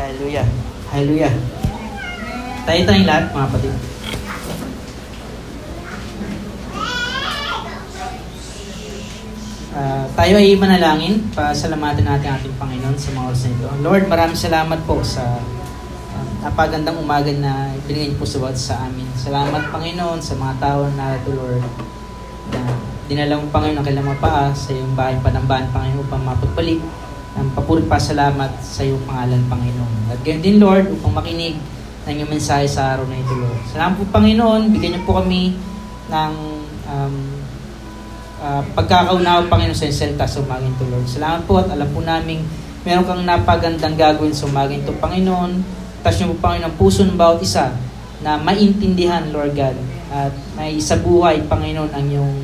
Hallelujah. Hallelujah. Tayo tayong lahat, mga kapatid. Uh, tayo ay manalangin. Pasalamatan natin ating Panginoon sa mga oras na ito. Lord, maraming salamat po sa uh, napagandang umaga na binigay po sa sa amin. Salamat, Panginoon, sa mga tao na ito, Lord, na dinala mo, Panginoon, ang kailang mapaa sa iyong bahay panambahan, Panginoon, upang mapagbalik ng papuri pa salamat sa iyong pangalan, Panginoon. At gayon din, Lord, upang makinig ng iyong mensahe sa araw na ito, Lord. Salamat po, Panginoon. Bigyan niyo po kami ng um, uh, pagkakaunawa, Panginoon, sa salita sa umaging ito, Lord. Salamat po at alam po namin meron kang napagandang gagawin sa umaging ito, Panginoon. Tapos niyo po, Panginoon, puso ng bawat isa na maintindihan, Lord God, at may sa buhay, Panginoon, ang iyong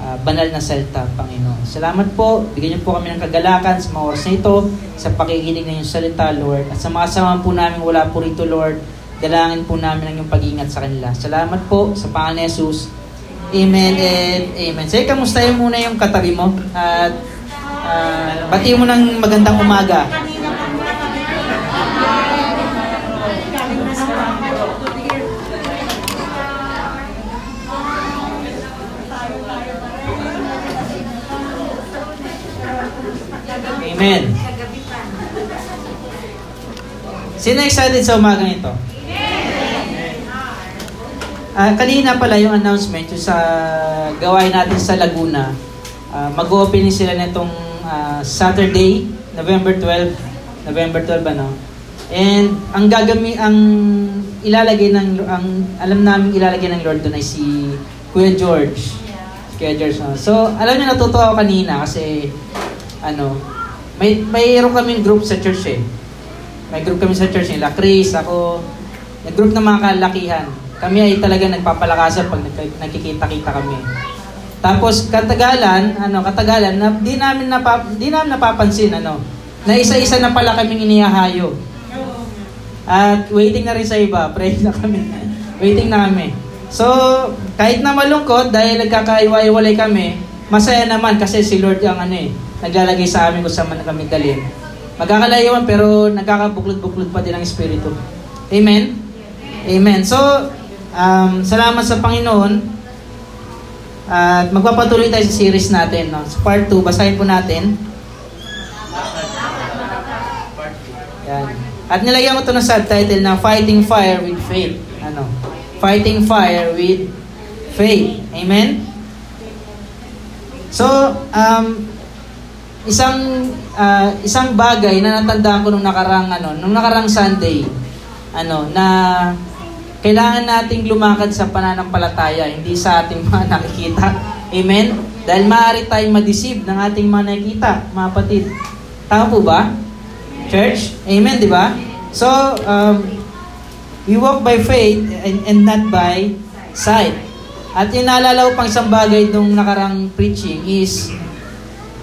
uh, banal na salita, Panginoon. Salamat po. Bigyan niyo po kami ng kagalakan sa mga oras na ito, sa pakikinig ng iyong salita, Lord. At sa mga kasama po namin wala po rito, Lord, dalangin po namin ang iyong pag-ingat sa kanila. Salamat po sa Pangalan ni Jesus. Amen and amen. Sige, kamustahin muna yung katabi mo at uh, bati mo ng magandang umaga. Amen. Sino excited sa umagang ito? Uh, kanina pala yung announcement yung sa gawain natin sa Laguna. Uh, mag-opening sila nitong uh, Saturday, November 12. November 12 ano? And ang gagami ang ilalagay ng ang alam namin ilalagay ng Lord doon ay si Kuya George. Kuya George. So, alam niyo natutuwa ako kanina kasi ano, may mayroon kaming group sa church eh. May group kami sa church nila. Chris, ako, nag-group ng mga kalakihan. Kami ay talaga nagpapalakasan pag nakikita-kita kami. Tapos katagalan, ano, katagalan, na, di namin napa, di namin napapansin ano, na isa-isa na pala kaming inihahayo. At waiting na rin sa iba, pray na kami. waiting na. So, kahit na malungkot dahil nagkakaiwa-iwalay kami, masaya naman kasi si Lord ang ano eh, naglalagay sa amin kung saan man kami dalhin. Magkakalayawan pero nagkakabuklod-buklod pa din ang Espiritu. Amen? Amen. So, um, salamat sa Panginoon. At magpapatuloy tayo sa series natin. No? Sa part 2, basahin po natin. Yan. At nilagyan ko ito ng subtitle na Fighting Fire with Faith. Ano? Fighting Fire with Faith. Amen? So, um, isang uh, isang bagay na natandaan ko nung nakarang ano, nung nakarang Sunday, ano, na kailangan nating lumakad sa pananampalataya, hindi sa ating mga nakikita. Amen? Dahil maaari tayong ma-deceive ng ating mga nakikita, mga patid. Tama po ba? Church? Amen, di ba? So, um, we walk by faith and, and not by sight. At yung naalala ko pang isang bagay nung nakarang preaching is,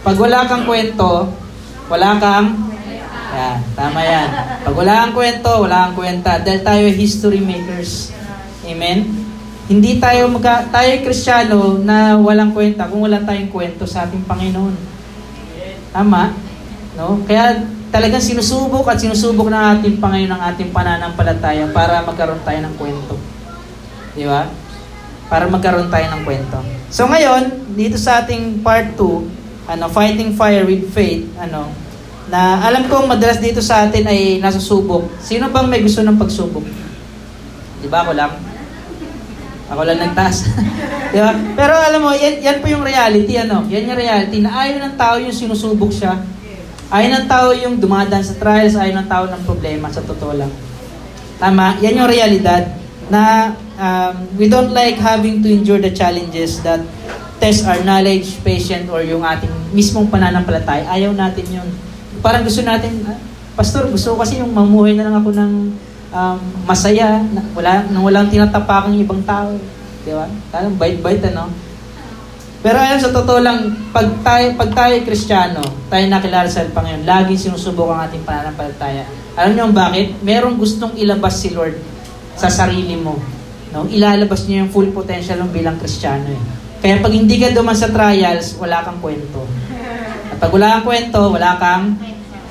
pag wala kang kwento, wala kang yan, tama yan. Pag wala kang kwento, wala kang kwenta. Dahil tayo history makers. Amen? Hindi tayo magka, tayo kristyano na walang kwenta kung wala tayong kwento sa ating Panginoon. Tama? No? Kaya talagang sinusubok at sinusubok ng ating Panginoon ang ating pananampalataya para magkaroon tayo ng kwento. Di ba? Para magkaroon tayo ng kwento. So ngayon, dito sa ating part 2, ano, fighting fire with faith, ano, na alam kong madalas dito sa atin ay nasusubok. Sino bang may gusto ng pagsubok? Di ba ako lang? Ako lang nagtaas. Di ba? Pero alam mo, yan, yan po yung reality, ano? Yan yung reality na ayaw ng tao yung sinusubok siya. Ayaw ng tao yung dumadaan sa trials, ayaw ng tao ng problema, sa totoo lang. Tama? Yan yung realidad na um, we don't like having to endure the challenges that test our knowledge, patient, or yung ating mismong pananampalataya. Ayaw natin yun parang gusto natin, ah, Pastor, gusto kasi yung mamuhay na lang ako ng um, masaya, na, wala, nang walang tinatapakan yung ibang tao. Di ba? Parang bait-bait, ano? Pero ayun, sa totoo lang, pag tayo, pag tayo kristyano, tayo nakilala sa Panginoon, laging sinusubok ang ating pananampalataya. Alam niyo bakit? Merong gustong ilabas si Lord sa sarili mo. No? Ilalabas niya yung full potential mo bilang kristyano. Eh. Kaya pag hindi ka duman sa trials, wala kang kwento. At pag wala kang kwento, wala kang,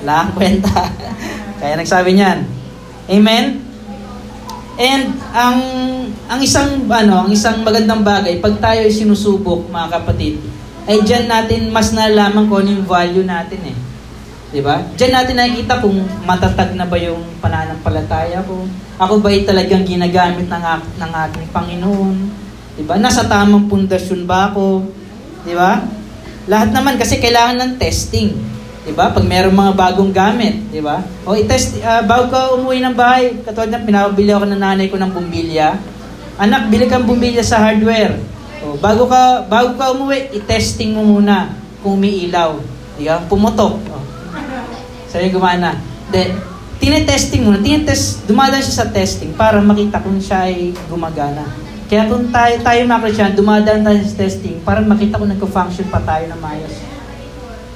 wala kang kwenta. Kaya nagsabi niyan. Amen? And ang ang isang ano, ang isang magandang bagay pag tayo ay sinusubok, mga kapatid, ay diyan natin mas nalaman kung ano yung value natin eh. 'Di ba? Diyan natin nakikita kung matatag na ba yung pananampalataya ko. Ako ba ay talagang ginagamit ng ng ating Panginoon? 'Di ba? Nasa tamang pundasyon ba ako? 'Di ba? Lahat naman kasi kailangan ng testing. 'Di ba? Pag mayroong mga bagong gamit, 'di ba? O i-test uh, bago ka umuwi ng bahay, katulad ng pinapabili ako ng nanay ko ng bumbilya. Anak, bili kang bumbilya sa hardware. O bago ka bago ka umuwi, i-testing mo muna kung umiilaw. 'Di ba? Pumutok. O. Sabi gumana. Then, tinetesting muna. Tinetest, dumadaan siya sa testing para makita kung siya ay gumagana. Kaya kung tayo, tayo mga Christian, dumadaan tayo sa testing para makita kung nagko-function pa tayo na maayos.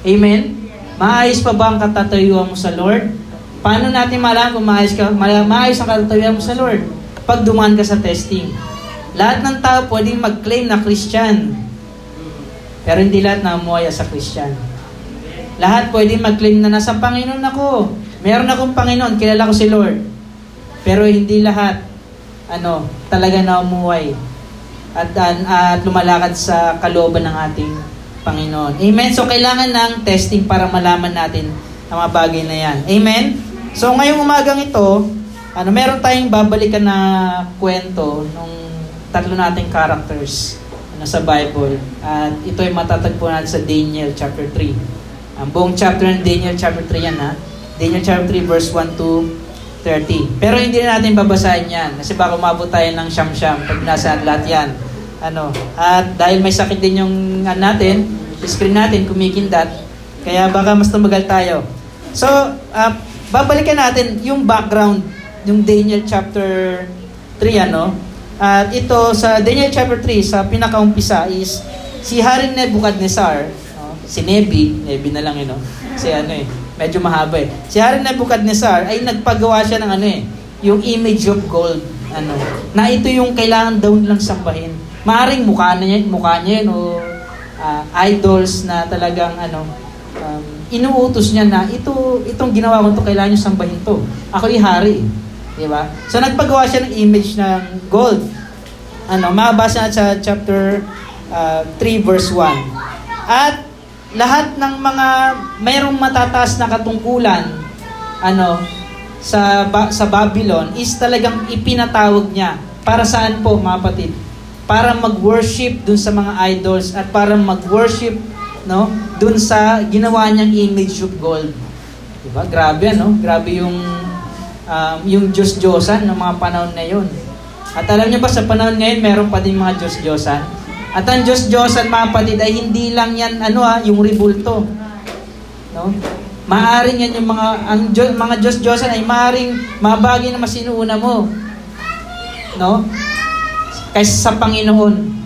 Amen? Maayos pa ba ang katatayuan mo sa Lord? Paano natin malaman kung maayos, ka, maayos ang katatayuan mo sa Lord? Pag dumaan ka sa testing. Lahat ng tao pwedeng mag-claim na Christian. Pero hindi lahat na umuwaya sa Christian. Lahat pwedeng mag-claim na nasa Panginoon ako. Meron akong Panginoon, kilala ko si Lord. Pero hindi lahat ano, talaga na umuway at, at lumalakad sa kalooban ng ating Panginoon. Amen? So, kailangan ng testing para malaman natin ang mga bagay na yan. Amen? So, ngayong umagang ito, ano, meron tayong babalikan na kwento nung tatlo nating characters ano, sa Bible. At ito ay matatagpo natin sa Daniel chapter 3. Ang buong chapter ng Daniel chapter 3 yan ha. Daniel chapter 3 verse 1 to 30. Pero hindi na natin babasahin yan kasi baka umabot tayo ng siyam-siyam pag nasa lahat yan ano, at dahil may sakit din yung ano natin, screen natin kumikindat, kaya baka mas tumagal tayo. So, uh, babalikan natin yung background, yung Daniel chapter 3, ano, at ito sa Daniel chapter 3, sa pinakaumpisa is si Haring Nebuchadnezzar, no? si Nebi, Nebi na lang yun, no? si ano eh, medyo mahaba eh. Si Haring Nebuchadnezzar ay nagpagawa siya ng ano eh, yung image of gold, ano, na ito yung kailangan daw nilang sambahin. Maaring mukha niya, mukha niya yun, o uh, idols na talagang ano, um, inuutos niya na ito itong ginawa ko to kailangan niyo sambahin to. Ako yung hari. Di ba? So nagpagawa siya ng image ng gold. Ano, mabasa natin sa chapter uh, 3 verse 1. At lahat ng mga mayroong matataas na katungkulan ano sa sa Babylon is talagang ipinatawag niya para saan po mga kapatid? para mag-worship dun sa mga idols at para mag-worship no dun sa ginawa niyang image of gold. 'Di ba? Grabe ano? Grabe yung um, yung Diyos-Diyosan ng mga panahon na 'yon. At alam niyo ba sa panahon ngayon meron pa din mga Diyos-Diyosan? At ang Diyos-Diyosan mga kapatid ay hindi lang yan ano ha, yung ribulto. No? Maaring yan yung mga ang Diyos, mga Diyos-Diyosan ay maaring mabagi na masinuuna mo. No? kaysa sa Panginoon.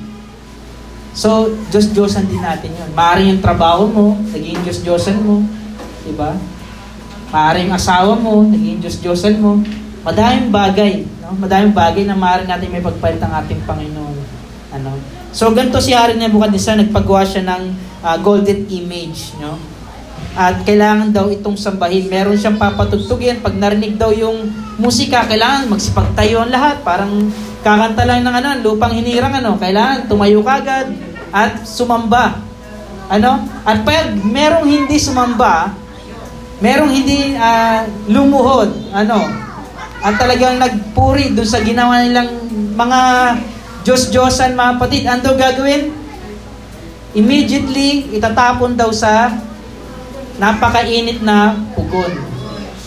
So, Diyos-Diyosan din natin yun. Maaring yung trabaho mo, naging Diyos-Diyosan mo. Diba? Maaring asawa mo, naging Diyos-Diyosan mo. Madaming bagay. No? Madaming bagay na maaring natin may pagpalit ang ating Panginoon. Ano? So, ganito si Hari Nebuchadnezzar, nagpagawa siya ng uh, golden image. No? At kailangan daw itong sambahin. Meron siyang papatugtugin. Pag narinig daw yung musika, kailangan magsipagtayo ang lahat. Parang kakanta lang ng ano, lupang hinirang ano, kailangan tumayo kagad at sumamba. Ano? At pag merong hindi sumamba, merong hindi uh, lumuhod, ano, at talagang nagpuri doon sa ginawa nilang mga Diyos-Diyosan, mga patid, ano gagawin? Immediately, itatapon daw sa napakainit na pugon.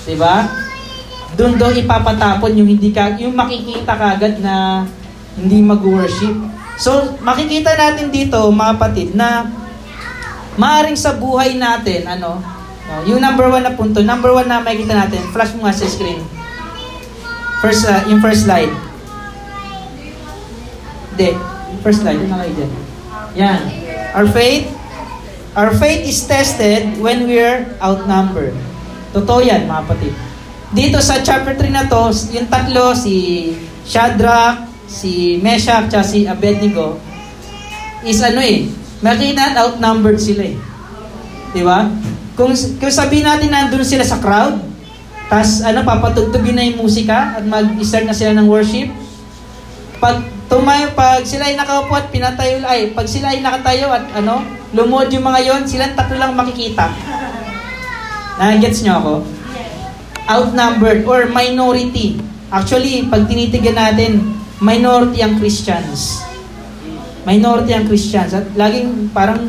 Diba? doon daw ipapatapon yung hindi ka, yung makikita kagad na hindi mag-worship. So, makikita natin dito, mga kapatid, na maaring sa buhay natin, ano, yung number one na punto, number one na makikita natin, flash mo nga sa screen. First, uh, yung first slide. Hindi, first slide, yun na kayo dyan. Yan. Our faith, our faith is tested when we're outnumbered. Totoo yan, mga kapatid dito sa chapter 3 na to, yung tatlo, si Shadrach, si Meshach, at si Abednego, is ano eh, makita outnumbered sila eh. Di ba? Kung, kung sabihin natin nandun sila sa crowd, Tapos ano, papatugtugin na yung musika at mag-start na sila ng worship. Pag tumayo, pag sila ay nakaupo at pinatayo, ay, pag sila ay nakatayo at ano, lumuod yung mga yon, silang tatlo lang makikita. Na-gets nyo ako? Outnumbered or minority. Actually, pag tinitigan natin, minority ang Christians. Minority ang Christians. At laging parang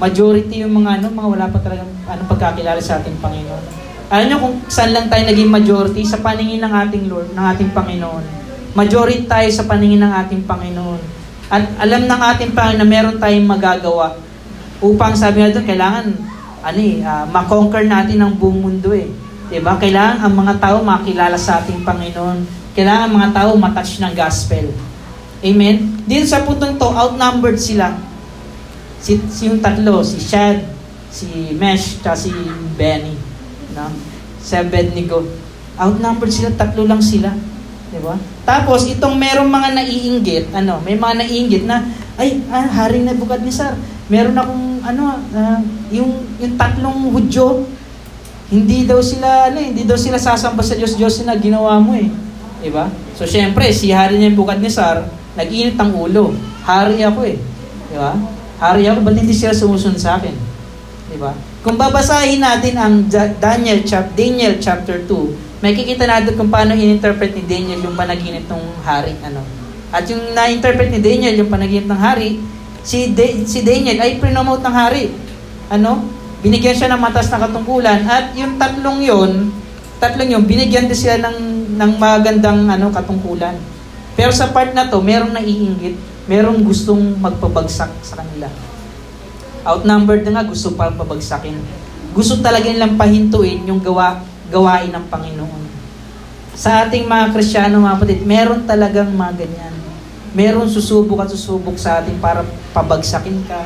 majority yung mga ano, mga wala pa talagang ano, pagkakilala sa ating Panginoon. Alam nyo kung saan lang tayo naging majority? Sa paningin ng ating Lord, ng ating Panginoon. Majority tayo sa paningin ng ating Panginoon. At alam ng ating Panginoon na meron tayong magagawa upang sabi doon, kailangan ano eh, uh, makonquer natin ang buong mundo eh. Diba? Kailangan ang mga tao makilala sa ating Panginoon. Kailangan ang mga tao matouch ng gospel. Amen? Din sa puntong to, outnumbered sila. Si, si yung tatlo, si Shad, si Mesh, at si Benny no? Si Abednego. Outnumbered sila, tatlo lang sila. Di ba? Tapos, itong merong mga naiinggit, ano, may mga naiinggit na, ay, ah, Haring Nebuchadnezzar, meron akong, ano, uh, yung, yung tatlong Hudyo, hindi daw sila, ano, hindi daw sila sasamba sa Diyos, Diyos na ginawa mo eh. Di ba? So, syempre, si Hari Nebuchadnezzar, nag-init ang ulo. Hari ako eh. Di ba? Hari ako, ba't hindi sila sumusunod sa akin? Di ba? Kung babasahin natin ang Daniel, chap Daniel chapter 2, may kikita natin kung paano in-interpret ni Daniel yung panaginip ng hari. Ano. At yung na-interpret ni Daniel yung panaginip ng hari, si, De- si Daniel ay prinomote ng hari. Ano? Binigyan siya ng matas na katungkulan at yung tatlong yon tatlong yon binigyan din sila ng, ng magandang ano, katungkulan. Pero sa part na to, merong naiinggit, merong gustong magpabagsak sa kanila. Outnumbered na nga, gusto pa pabagsakin. Gusto talaga nilang pahintuin yung gawa, gawain ng Panginoon. Sa ating mga Kristiyano, mga kapatid, meron talagang mga ganyan. Meron susubok at susubok sa atin para pabagsakin ka,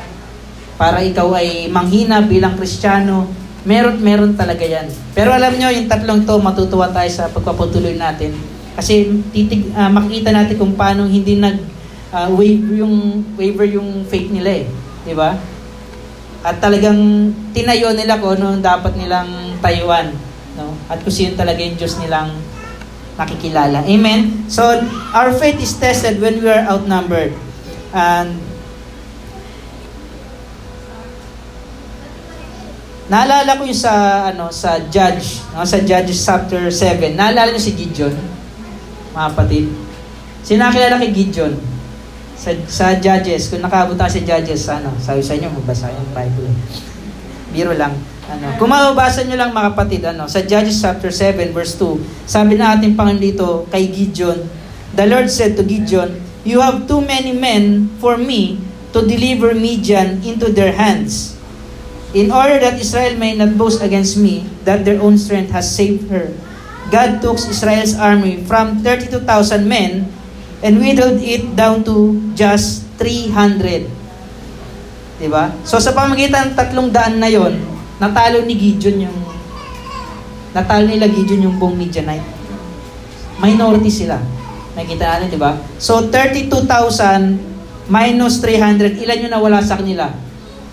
para ikaw ay manghina bilang Kristiyano. Meron, meron talaga yan. Pero alam nyo, yung tatlong to, matutuwa tayo sa pagpapatuloy natin. Kasi titig, uh, makikita natin kung paano hindi nag uh, waiver yung waiver yung faith nila eh. 'Di ba? At talagang tinayo nila ko ano dapat nilang tayuan. No? At kung sino talaga yung Diyos nilang nakikilala. Amen? So, our faith is tested when we are outnumbered. And Naalala ko yung sa ano sa Judge, no, sa Judges chapter 7. Naalala niyo si Gideon? Mga kapatid. Sinakilala kay Gideon? sa, sa Judges, kung nakaabot sa Judges, ano, sabi sa inyo, magbasa yung Bible. Biro lang. Ano, kung mababasa nyo lang mga kapatid, ano, sa Judges chapter 7 verse 2, sabi na ating Panginoon dito kay Gideon, The Lord said to Gideon, You have too many men for me to deliver Midian into their hands. In order that Israel may not boast against me that their own strength has saved her. God took Israel's army from 32,000 men and whittled it down to just 300. Diba? So sa pamagitan ng tatlong daan na yon, natalo ni Gideon yung natalo nila Gideon yung buong Midianite. Minority sila. Nakita natin, di ba? So 32,000 minus 300, ilan yung nawala sa kanila?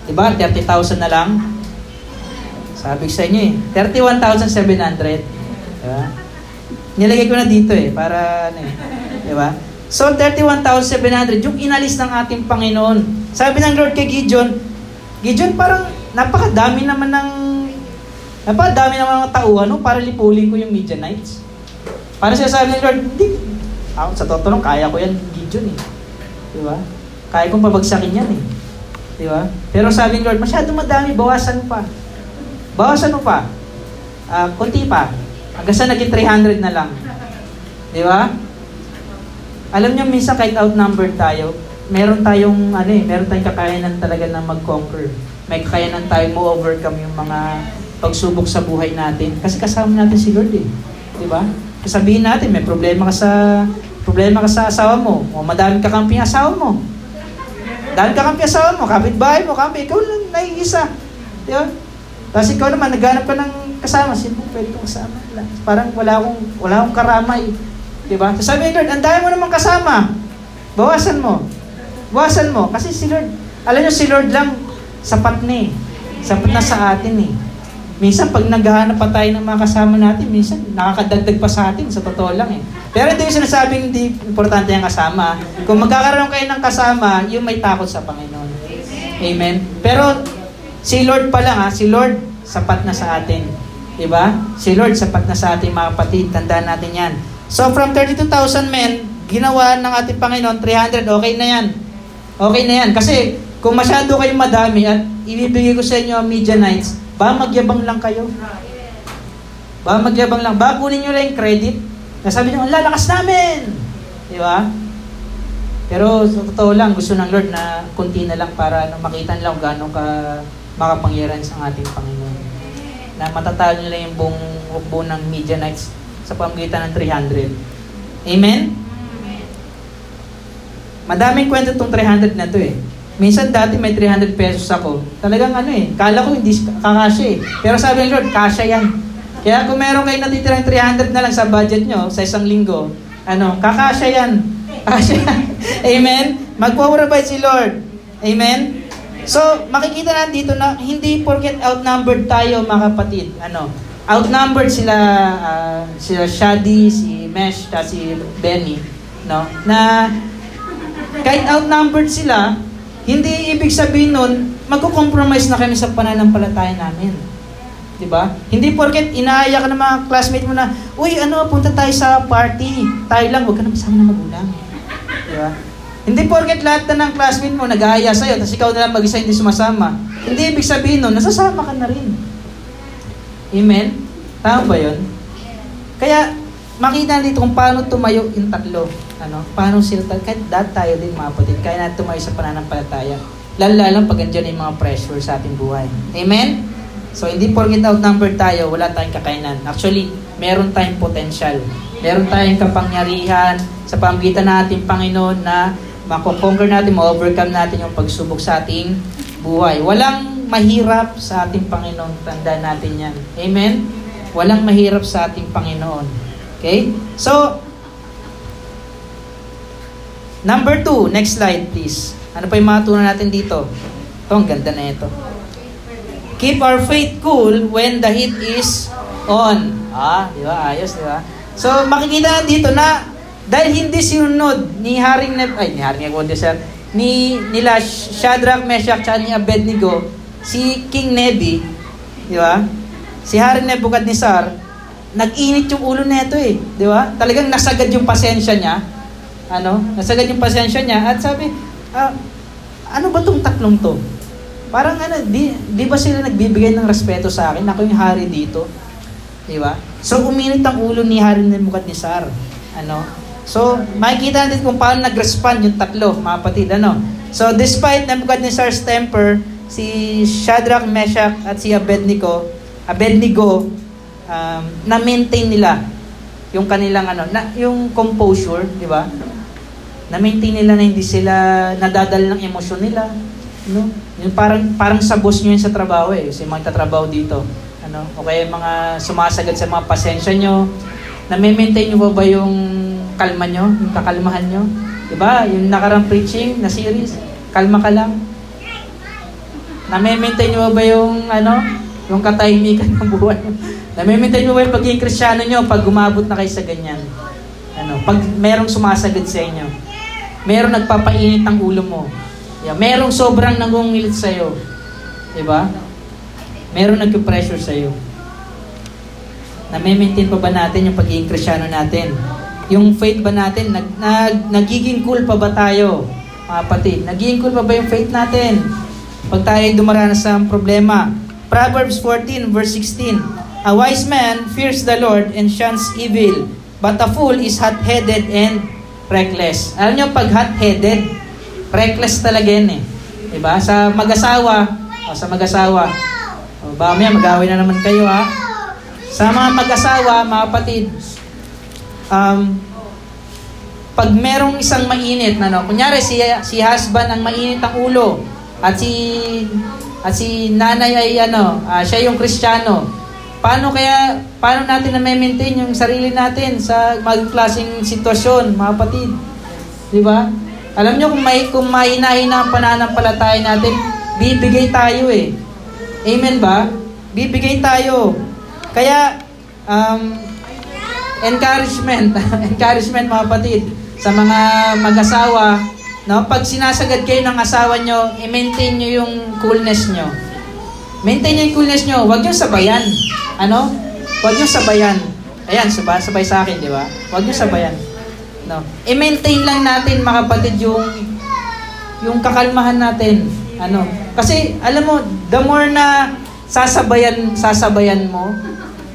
Di ba? 30,000 na lang. Sabi ko sa inyo eh. 31,700. Diba? Nilagay ko na dito eh, para ano eh. Diba? So, 31,700, yung inalis ng ating Panginoon. Sabi ng Lord kay Gideon, Gideon, parang napakadami naman ng napakadami naman ng tauhan no, para lipulin ko yung Midianites. Para siya sabi ng Lord, hindi. Ako, sa totoo kaya ko yan, Gideon eh. Di ba? Kaya kong pabagsakin yan eh. Di ba? Pero sabi ng Lord, masyado madami, bawasan mo pa. Bawasan mo pa. Uh, kunti pa. Hanggang sa naging 300 na lang. Di ba? Alam niyo minsan kahit outnumbered tayo, meron tayong ano eh, meron tayong kakayanan talaga na mag-conquer. May kakayanan tayo mo overcome yung mga pagsubok sa buhay natin kasi kasama natin si Lord eh. 'Di ba? Sabihin natin may problema ka sa problema ka sa asawa mo o madami ka kamping asawa mo. Dahil ka kamping asawa mo, kapitbahay mo, kampi, ikaw lang naiisa. Di ba? Tapos ikaw naman, naghanap ka ng kasama, sino pwede kong kasama? Parang wala akong, wala akong karamay. Diba? So sabi ni Lord, ang mo naman kasama. Bawasan mo. Bawasan mo. Kasi si Lord, alam nyo si Lord lang, sapat na eh. Sapat na sa atin eh. Minsan, pag naghahanap pa tayo ng mga kasama natin, minsan nakakadagdag pa sa atin, sa totoo lang eh. Pero hindi yung sinasabing hindi importante ang kasama. Kung magkakaroon kayo ng kasama, yung may takot sa Panginoon. Amen? Pero, si Lord pa lang ha, si Lord, sapat na sa atin. Diba? Si Lord, sapat na sa atin mga kapatid. Tandaan natin yan. So, from 32,000 men, ginawa ng ating Panginoon, 300, okay na yan. Okay na yan. Kasi, kung masyado kayong madami at ibibigay ko sa inyo ang Midianites, ba magyabang lang kayo? Ba magyabang lang? Ba kunin nyo lang yung credit? Nasabi nyo, ang lalakas namin! Di ba? Pero sa totoo lang, gusto ng Lord na kunti na lang para na makita nila kung gaano ka makapangyarihan sa ating Panginoon. Na matatalo nila yung buong hukbo ng Midianites sa pamagitan ng 300. Amen? Madaming kwento itong 300 na to eh. Minsan dati may 300 pesos ako. Talagang ano eh, kala ko hindi kakasya eh. Pero sabi ng Lord, kasya yan. Kaya kung meron kayo natitirang 300 na lang sa budget nyo sa isang linggo, ano, kakasya yan. Kasya yan. Amen? Magpaprovide si Lord. Amen? So, makikita natin dito na hindi porket outnumbered tayo mga kapatid. Ano, outnumbered sila uh, sila Shadi, si Mesh, si Benny, no? Na kahit outnumbered sila, hindi ibig sabihin nun, magko-compromise na kami sa pananampalataya namin. 'Di ba? Hindi porket inaaya ka ng mga classmate mo na, "Uy, ano, punta tayo sa party. Tayo lang, wag ka na masama ng magulang." 'Di ba? Hindi porket lahat na ng classmate mo nag-aaya sa'yo, tapos ikaw na lang mag-isa hindi sumasama. Hindi ibig sabihin nun, nasasama ka na rin. Amen? Tama ba yun? Kaya, makita dito kung paano tumayo yung tatlo. Ano? Paano sila? Kahit dad tayo din mga kapatid. Kaya natin tumayo sa pananampalataya. Lalo-lalo pag andyan yung mga pressure sa ating buhay. Amen? So, hindi porket outnumbered tayo, wala tayong kakayanan. Actually, meron tayong potential. Meron tayong kapangyarihan sa pamagitan natin, Panginoon, na makoconquer natin, ma-overcome natin yung pagsubok sa ating buhay. Walang mahirap sa ating Panginoon. Tandaan natin yan. Amen? Walang mahirap sa ating Panginoon. Okay? So, number two, next slide please. Ano pa yung matunan natin dito? Ito, ang ganda na ito. Keep our faith cool when the heat is on. Ah, di ba? Ayos, di ba? So, makikita na dito na dahil hindi sinunod ni Haring Neb ay ni Haring Nebuchadnezzar ni nila Shadrach, Meshach, at ni Abednego si King Nebi, di ba? Si Haring Nebuchadnezzar, nag-init yung ulo nito eh, di ba? Talagang nasagad yung pasensya niya. Ano? Nasagad yung pasensya niya at sabi, ah, ano ba tong tatlong to? Parang ano, di, di ba sila nagbibigay ng respeto sa akin? Ako yung hari dito. Di ba? So, uminit ang ulo ni Hari Nebuchadnezzar. Ano? So, makikita natin kung paano nag-respond yung tatlo, mga kapatid. Ano? So, despite Nebuchadnezzar's temper, si Shadrach, Meshach, at si Abednego, Abednego, um, na-maintain nila yung kanilang ano, na, yung composure, di ba? Na-maintain nila na hindi sila nadadala ng emosyon nila. No? Yung parang, parang sa boss nyo yun sa trabaho eh, kasi mga tatrabaho dito. Ano? O kaya mga sumasagad sa mga pasensya nyo. Na-maintain nyo ba ba yung kalma nyo, yung kakalmahan nyo? Di ba? Yung nakarang preaching na series, kalma ka lang. Na-maintain nyo ba yung ano, yung katahimikan ng buhay nyo? Na-maintain nyo ba yung pagiging kristyano nyo pag gumabot na kayo sa ganyan? Ano, pag merong sumasagad sa inyo merong nagpapainit ng ulo mo. Yeah, merong sobrang nangungilit sa iyo. 'Di ba? Merong nagpe-pressure sa iyo. Na-maintain pa ba natin yung pagiging Kristiyano natin? Yung faith ba natin, nag, nag, nagiging cool pa ba tayo? Mga kapatid, nagiging cool pa ba yung faith natin? Pag tayo dumaranas sa problema. Proverbs 14 verse 16. A wise man fears the Lord and shuns evil, but a fool is hot-headed and reckless. Alam nyo, pag hot-headed, reckless talaga yan eh. Diba? Sa mag-asawa, o sa mag-asawa, o ba may mag-away na naman kayo ha. Sa mga mag-asawa, mga kapatid, um, pag merong isang mainit na no, kunyari si si husband ang mainit ang ulo at si at si nanay ay ano, uh, siya yung Kristiyano. Paano kaya paano natin na maintain yung sarili natin sa maging klaseng sitwasyon, mga kapatid? 'Di ba? Alam niyo kung may kung mahina-hina ang pananampalataya natin, bibigay tayo eh. Amen ba? bibigay tayo. Kaya, um, encouragement, encouragement mga kapatid, sa mga mag-asawa, no? Pag sinasagad kayo ng asawa nyo, i-maintain nyo yung coolness nyo. Maintain yung coolness nyo. Huwag nyo sabayan. Ano? Huwag nyo sabayan. Ayan, sabay, sabay sa akin, di ba? Huwag nyo sabayan. No? I-maintain lang natin, mga kapatid, yung yung kakalmahan natin. Ano? Kasi, alam mo, the more na sasabayan, sasabayan mo,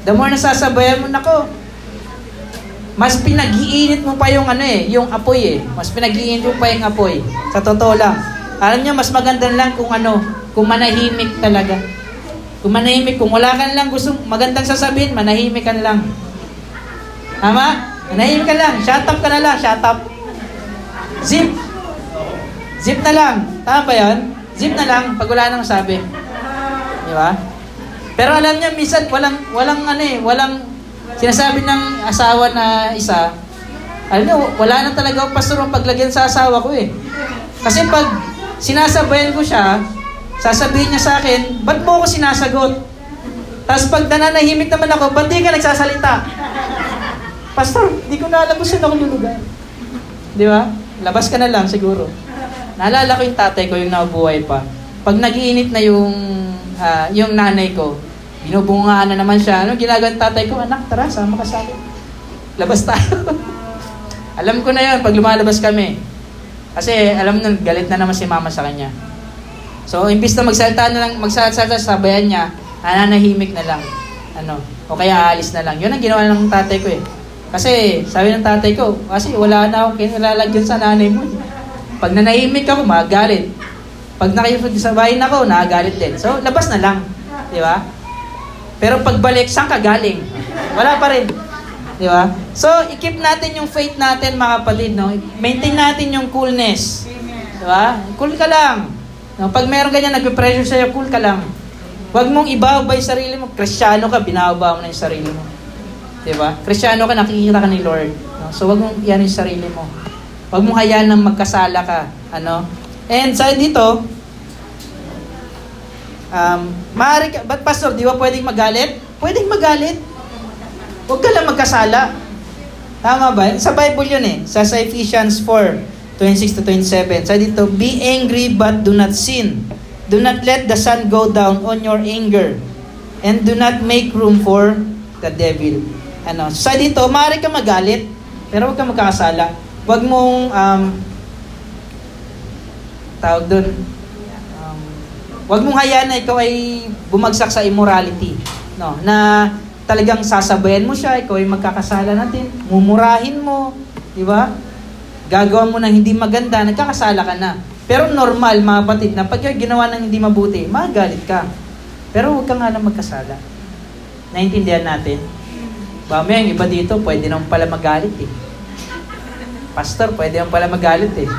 the more na sasabayan mo, nako, mas pinag-iinit mo pa yung ano eh, yung apoy eh. Mas pinag-iinit mo pa yung apoy. Sa totoo lang. Alam niyo, mas maganda lang kung ano, kung manahimik talaga. Kung manahimik, kung wala ka lang gusto magandang sasabihin, manahimik ka lang. Tama? Manahimik ka lang. Shut up ka na lang. Shut up. Zip. Zip na lang. Tama ba yan? Zip na lang pag wala nang sabi. Di ba? Pero alam niya, minsan walang, walang ano eh, walang Sinasabi ng asawa na isa, alam niyo, wala na talaga ang pastor ang paglagyan sa asawa ko eh. Kasi pag sinasabayan ko siya, sasabihin niya sa akin, ba't mo ako sinasagot? Tapos pag nananahimik naman ako, ba't di ka nagsasalita? Pastor, di ko na alam kung saan ako lulugan. Di ba? Labas ka na lang siguro. Naalala ko yung tatay ko, yung nabuhay pa. Pag nagiinit na yung, uh, yung nanay ko, Binubungaan na naman siya. Ano ginagawa ng tatay ko? Anak, tara, sama ka sa akin. Labas tayo. alam ko na yun pag lumalabas kami. Kasi alam nun, galit na naman si mama sa kanya. So, imbis na magsalita na lang, magsalita sabayan niya, nananahimik na lang. Ano, o kaya aalis na lang. Yun ang ginawa ng tatay ko eh. Kasi, sabi ng tatay ko, kasi wala na akong kinilalagyan sa nanay mo. Pag nanahimik ako, magalit. Pag nakipagsabayin ako, nagalit din. So, labas na lang. Di ba? Pero pagbalik, saan ka galing? Wala pa rin. Di ba? So, i-keep natin yung faith natin, mga kapatid. No? Maintain natin yung coolness. Di ba? Cool ka lang. No? Pag meron ganyan, nagpe-pressure sa'yo, cool ka lang. Huwag mong ibaba yung sarili mo. Kristyano ka, binababa mo na yung sarili mo. Di ba? Kristyano ka, nakikita ka ni Lord. No? So, huwag mong iyan yung sarili mo. Huwag mong hayaan na magkasala ka. Ano? And sa dito, Um, maaari ka, ba't pastor, di ba pwedeng magalit? Pwedeng magalit. Huwag ka lang magkasala. Tama ba? Sa Bible yun eh. Sa, Ephesians 4, 26 to 27. Sa dito, Be angry but do not sin. Do not let the sun go down on your anger. And do not make room for the devil. Ano? Sa dito, maaari ka magalit, pero huwag ka magkakasala. Huwag mong um, tawag doon, Huwag mong hayaan na ikaw ay bumagsak sa immorality. No? Na talagang sasabayan mo siya, ikaw ay magkakasala natin, mumurahin mo, di ba? Gagawa mo ng hindi maganda, nagkakasala ka na. Pero normal, mga kapatid, na pag ginawa ng hindi mabuti, magalit ka. Pero huwag ka nga lang magkasala. Naintindihan natin? Ba, may iba dito, pwede naman pala magalit eh. Pastor, pwede naman pala magalit eh.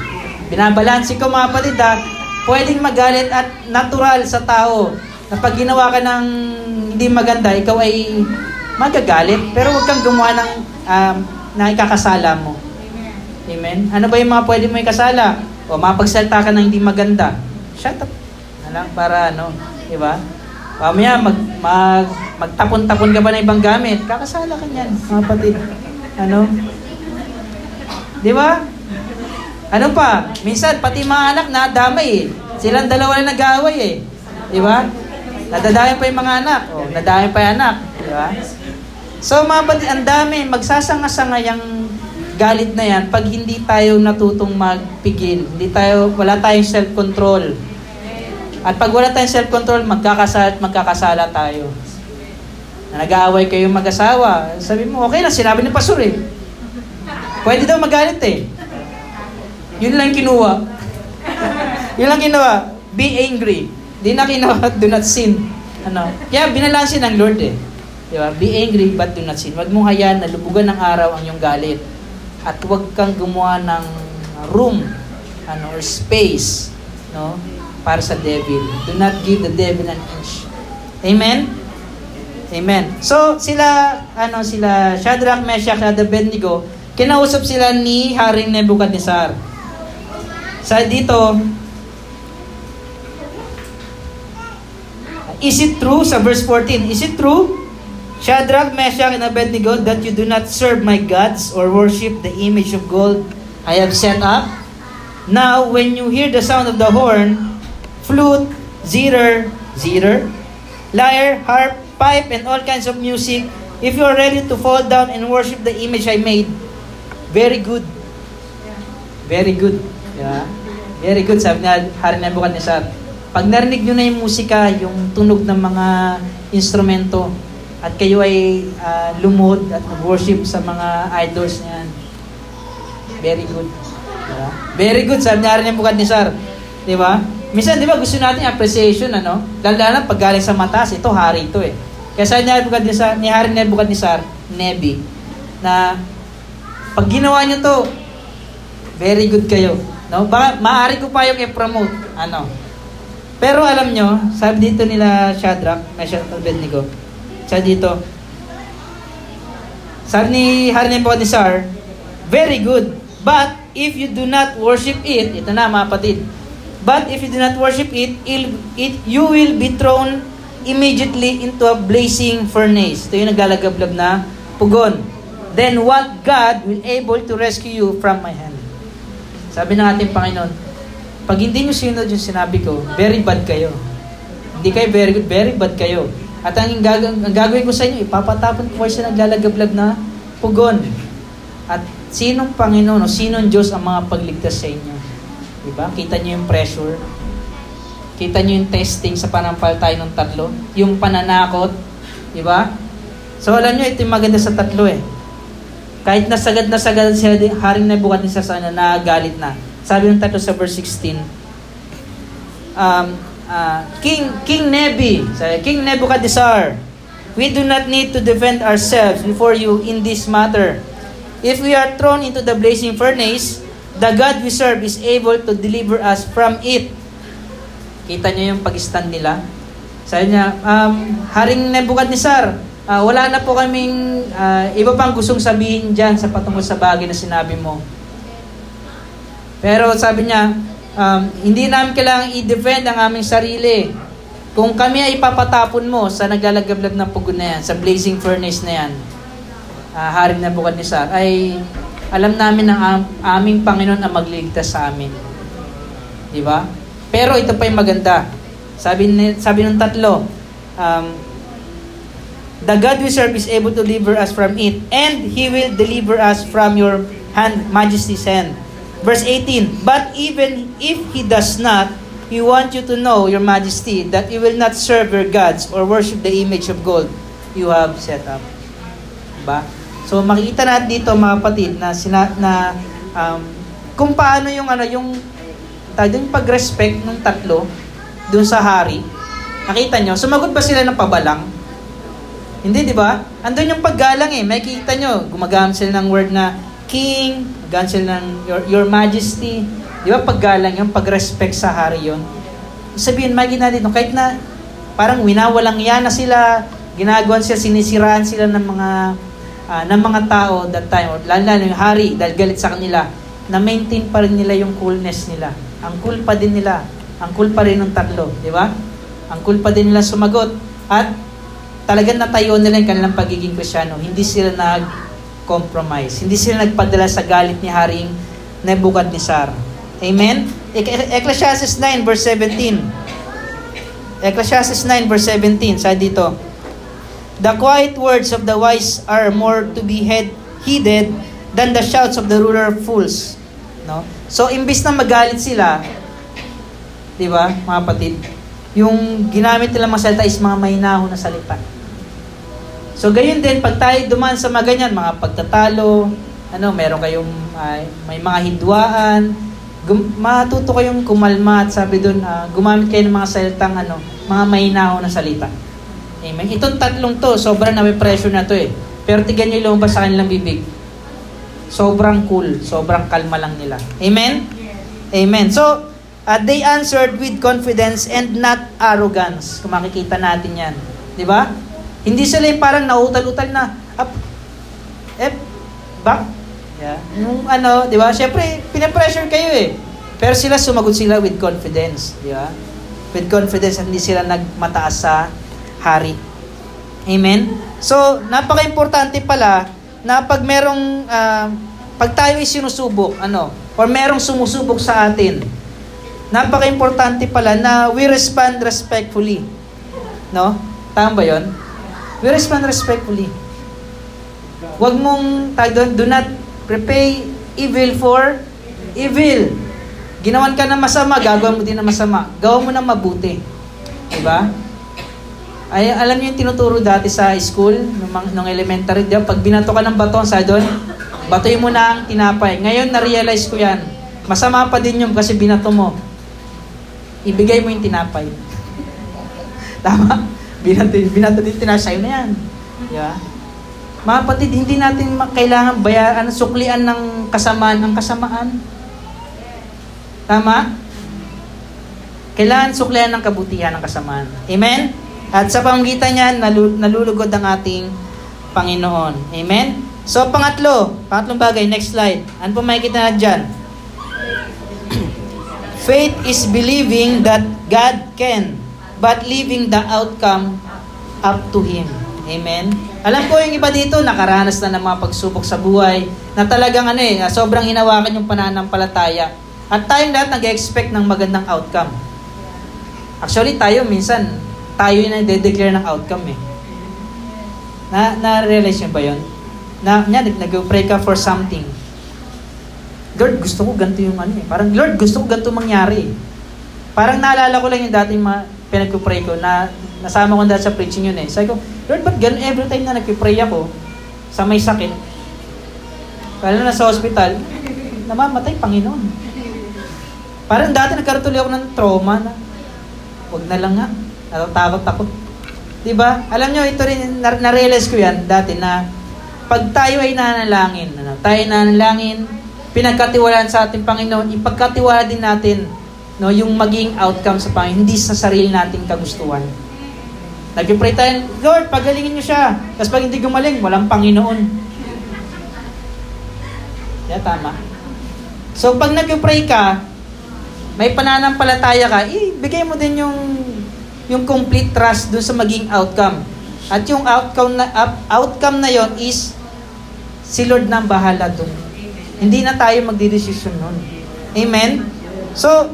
Binabalansi ko mga kapatid ha, pwedeng magalit at natural sa tao na pag ginawa ka ng hindi maganda, ikaw ay magagalit. Pero huwag kang gumawa ng um, na ikakasala mo. Amen? Ano ba yung mga pwede mo ikasala? O mapagsalta ka ng hindi maganda. Shut up. Alam, para ano, di ba? Mamaya, mag, mag, magtapon-tapon ka ba ng ibang gamit? Kakasala ka niyan, mga patid. Ano? Di ba? Ano pa? Minsan, pati mga anak nadamay eh. Silang dalawa na nag-aaway eh. Di ba? Nadadamay pa yung mga anak. O, nadamay pa yung anak. Di ba? So, mga pati, ang dami. Magsasanga-sanga yung galit na yan pag hindi tayo natutong magpigil. Hindi tayo, wala tayong self-control. At pag wala tayong self-control, magkakasala at magkakasala tayo. Na nag-aaway kayong mag-asawa. Sabi mo, okay na, sinabi ni Pastor eh. Pwede daw magalit eh. Yun lang kinuha. Yun lang kinuha. Be angry. Di na kinuha, do not sin. Ano? Kaya binalansin ng Lord eh. Di ba? Be angry but do not sin. Huwag mong hayaan na lubugan ng araw ang iyong galit. At huwag kang gumawa ng room ano, or space no, para sa devil. Do not give the devil an inch. Amen? Amen. So, sila, ano, sila, Shadrach, Meshach, at Abednego, kinausap sila ni Haring Nebuchadnezzar. Sa dito, Is it true? Sa verse 14, is it true? Shadrach, Meshach, and Abednego, that you do not serve my gods or worship the image of gold I have set up? Now, when you hear the sound of the horn, flute, zither, zither, lyre, harp, pipe, and all kinds of music, if you are ready to fall down and worship the image I made, very good. Very good. Yeah. Very good, sabi ni Hari Nebuchadnezzar. Pag narinig nyo na yung musika, yung tunog ng mga instrumento, at kayo ay uh, lumod at mag-worship sa mga idols niyan, very good. Diba? Very good, sabi ni Hari Nebuchadnezzar. Di ba? Minsan, di ba, gusto natin appreciation, ano? Lalo na pag galing sa matas, ito, hari ito eh. Kaya sabi ni Nebuchadnezzar, ni Hari Nebuchadnezzar, Nebi, na pag ginawa niyo to, very good kayo. No? Baka maaari ko pa yung i-promote. Ano? Pero alam nyo, sabi dito nila Shadrach, Meshach, Abednego, sabi dito, sabi ni Hari Nebuchadnezzar, very good. But if you do not worship it, ito na mga patid, but if you do not worship it, it, it you will be thrown immediately into a blazing furnace. Ito yung naglalagablab na pugon. Then what God will able to rescue you from my hand. Sabi ng ating Panginoon, pag hindi nyo sinunod yung sinabi ko, very bad kayo. Hindi kayo very good, very bad kayo. At ang, gag- ang gagawin ko sa inyo, ipapatapon ko sa naglalagablab na pugon. At sinong Panginoon o sinong Diyos ang mga pagligtas sa inyo? Diba? Kita nyo yung pressure. Kita nyo yung testing sa panampalatay ng tatlo. Yung pananakot. Diba? So alam nyo, ito yung maganda sa tatlo eh. Kahit nasagad na sagad si Haring Nebuchadnezzar sa kanya, nagalit na. Sabi ng tatlo sa verse 16, um, uh, King, King Nebi, sabi, King Nebuchadnezzar, we do not need to defend ourselves before you in this matter. If we are thrown into the blazing furnace, the God we serve is able to deliver us from it. Kita niyo yung pag-stand nila? Sabi niya, um, Haring Nebuchadnezzar, uh, wala na po kaming uh, iba pang gustong sabihin dyan sa patungkol sa bagay na sinabi mo. Pero sabi niya, um, hindi namin kailangang i-defend ang aming sarili. Kung kami ay papatapon mo sa naglalagablab ng pugon na yan, sa blazing furnace na yan, uh, haring na bukad ni Sar, ay alam namin ang aming Panginoon ang magligtas sa amin. Di ba? Pero ito pa yung maganda. Sabi, ni, sabi ng tatlo, um, The God we serve is able to deliver us from it, and He will deliver us from your hand, majesty's hand. Verse 18, But even if He does not, He wants you to know, Your Majesty, that you will not serve your gods or worship the image of gold you have set up. Diba? So makikita natin dito mga kapatid na sina, na um, kung paano yung ano yung yung pag-respect ng tatlo dun sa hari. Nakita nyo, sumagot ba sila ng pabalang? Hindi, di ba? Andun yung paggalang eh. May kita nyo, gumagamit sila ng word na king, sila ng your, your majesty. Di ba paggalang yung pag-respect sa hari yon Sabihin, makikita natin, no, kahit na parang winawalang yan na sila, ginagawan sila, sinisiraan sila ng mga uh, ng mga tao that time, or lalo lalo yung hari, dahil galit sa kanila, na maintain pa rin nila yung coolness nila. Ang cool pa din nila. Ang cool pa rin ng tatlo, di ba? Ang cool pa din nila sumagot. At talagang natayo nila yung kanilang pagiging krisyano. Hindi sila nag-compromise. Hindi sila nagpadala sa galit ni Haring Nebuchadnezzar. Amen? Ecclesiastes 9 verse 17. Ecclesiastes 9 verse 17, sa dito, The quiet words of the wise are more to be head, heeded than the shouts of the ruler fools. No? So, imbis na magalit sila, di ba, mga patid, yung ginamit nila mga salita is mga mahinahon na salita. So, gayon din, pag tayo duman sa mga ganyan, mga pagtatalo, ano, meron kayong, uh, may mga hidwaan, gum- matuto kayong kumalma at sabi doon, uh, gumamit kayo ng mga salitang, ano, mga mahinahon na salita. Amen. Itong tatlong to, sobrang na pressure na to eh. Pero tignan nyo lumabas sa kanilang bibig. Sobrang cool, sobrang kalma lang nila. Amen? Amen. So, uh, they answered with confidence and not arrogance. Kung makikita natin yan. Di ba? Hindi sila yung parang nautal-utal na, up, eh, back. Yeah. Yung ano, di ba? Siyempre, pinapressure kayo eh. Pero sila sumagot sila with confidence. Di ba? with confidence hindi sila nagmataas sa hari. Amen? So, napaka-importante pala na pag merong, uh, pag tayo ay sinusubok, ano, or merong sumusubok sa atin, napaka-importante pala na we respond respectfully. No? Tama ba yun? We respond respectfully. Huwag mong, tag doon, do not repay evil for evil. Ginawan ka ng masama, gagawin mo din ng masama. Gawa mo ng mabuti. Diba? Ay, alam niyo yung tinuturo dati sa school, nung, nung elementary, diba? pag binato ka ng baton, sa doon, batoy mo na ang tinapay. Ngayon, na-realize ko yan. Masama pa din yun kasi binato mo. Ibigay mo yung tinapay. Tama? Binato, binato din tinasay na yan. Diba? Mga patid, hindi natin kailangan bayaran, suklian ng kasamaan ang kasamaan. Tama? Kailangan suklian ng kabutihan ng kasamaan. Amen? At sa pamamagitan niyan, nalulugod ang ating Panginoon. Amen? So, pangatlo, pangatlong bagay, next slide. Ano po makikita na dyan? Faith is believing that God can, but leaving the outcome up to Him. Amen? Alam ko yung iba dito, nakaranas na ng mga pagsubok sa buhay, na talagang ano eh, sobrang hinawakan yung pananampalataya. At tayong lahat nag-expect ng magandang outcome. Actually, tayo minsan, tayo yung nade-declare ng outcome eh. Na, na-realize nyo ba yun? Na, nya, nag-pray ka for something. Lord, gusto ko ganito yung ano eh. Parang, Lord, gusto ko ganito mangyari. Parang naalala ko lang yung dating ma- pinag-pray ko na nasama ko dahil sa preaching yun eh. Sabi ko, Lord, ba't ganun every time na nag-pray ako sa may sakit? Lalo na sa hospital, namamatay, Panginoon. Parang dati nagkaroon ako ng trauma na, wag na lang nga. Natatakot ako. Diba? Alam nyo, ito rin, na-realize ko yan dati na pag tayo ay nanalangin, ano, tayo nanalangin, pinagkatiwalaan sa ating Panginoon, ipagkatiwala din natin no, yung maging outcome sa Panginoon, hindi sa sarili nating kagustuhan. Nag-pray tayo, Lord, pagalingin niyo siya. Tapos pag hindi gumaling, walang Panginoon. Yeah, tama. So, pag nag-pray ka, may pananampalataya ka, ibigay mo din yung yung complete trust dun sa maging outcome. At yung outcome na, outcome na yon is si Lord na bahala dun. Hindi na tayo magdidesisyon nun. Amen? So,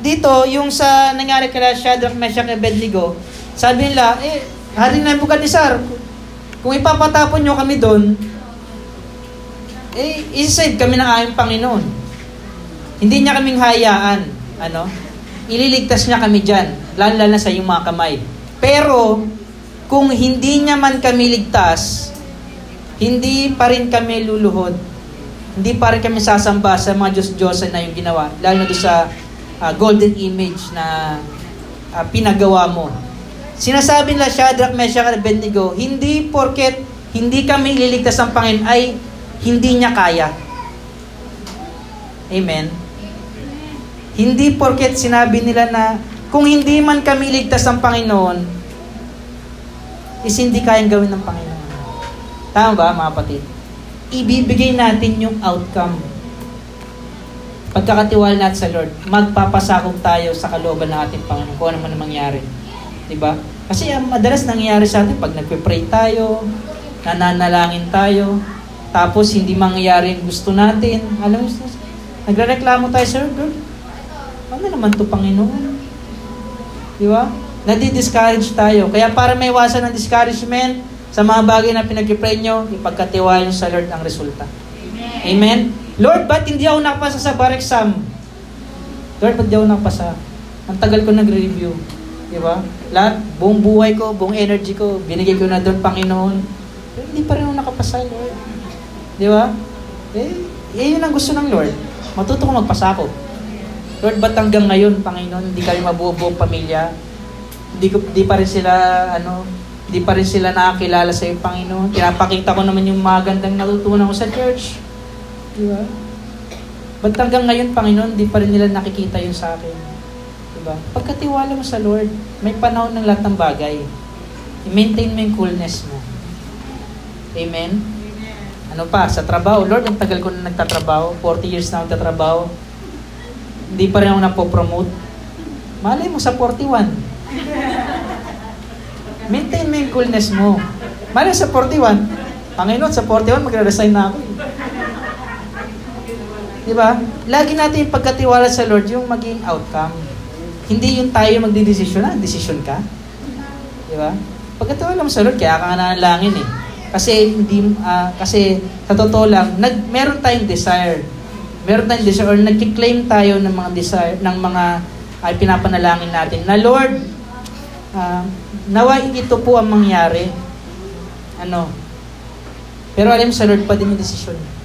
dito, yung sa nangyari kala Shadrach, Meshach, Abednego, sabi nila, eh, Hari Nebuchadnezzar, kung ipapatapon nyo kami doon, eh, isasave kami ng aming Panginoon. Hindi niya kaming hayaan, ano, ililigtas niya kami dyan, lalo na sa iyong mga kamay. Pero, kung hindi niya man kami ligtas, hindi pa rin kami luluhod. Hindi pa rin kami sasamba sa mga Diyos-Diyos na yung ginawa, lalo na sa uh, golden image na uh, pinagawa mo. Sinasabi nila Shadrach, Meshach, at Abednego, hindi porket hindi kami ililigtas ng Panginoon ay hindi niya kaya. Amen. Hindi porket sinabi nila na kung hindi man kami ligtas ng Panginoon, is hindi kayang gawin ng Panginoon. Tama ba, mga kapatid? Ibibigay natin yung outcome. Pagkakatiwala natin sa Lord, magpapasakop tayo sa kalooban ng ating Panginoon kung ano man mangyari. Diba? Kasi uh, madalas nangyayari sa atin pag nagpe-pray tayo, nananalangin tayo, tapos hindi mangyayari yung gusto natin. Alam mo, nagre-reklamo tayo, Sir, Lord, ano naman to Panginoon? Di ba? Nadi-discourage tayo. Kaya para may iwasan ng discouragement sa mga bagay na pinag-pray nyo, ipagkatiwala nyo sa Lord ang resulta. Amen. Amen? Lord, ba't hindi ako nakapasa sa bar exam? Lord, ba't di ako nakapasa? Ang tagal ko nag-review. Di ba? Lahat, buong buhay ko, buong energy ko, binigay ko na doon, Panginoon. Pero hindi pa rin ako nakapasa, Lord. Di ba? Eh, eh, yun ang gusto ng Lord. Matuto ko magpasa ako. Lord, ba't hanggang ngayon, Panginoon, hindi kami mabubuong pamilya? Hindi, ko, hindi pa rin sila, ano, hindi pa rin sila nakakilala sa iyo, Panginoon. Pinapakita ko naman yung magandang natutunan ko sa church. Di ba? Ba't hanggang ngayon, Panginoon, hindi pa rin nila nakikita yun sa akin? Di ba? Pagkatiwala mo sa Lord, may panahon ng lahat ng bagay. I-maintain mo yung coolness mo. Amen? Ano pa? Sa trabaho, Lord, ang tagal ko na nagtatrabaho. 40 years na nagtatrabaho hindi pa rin ako napopromote. Malay mo sa 41. Maintain mo yung coolness mo. Malay sa 41. Panginoon, sa 41, magre-resign na ako. Di ba? Lagi natin pagkatiwala sa Lord yung maging outcome. Hindi yung tayo magdidesisyon na, desisyon ka. Di ba? Pagkatiwala mo sa Lord, kaya ka nga nanalangin eh. Kasi hindi uh, kasi sa totoo lang, nag meron tayong desire. Meron tayong desire or nagki-claim tayo ng mga desire ng mga ay pinapanalangin natin na Lord, uh, nawa ito po ang mangyari. Ano? Pero alam sa Lord pa din yung desisyon.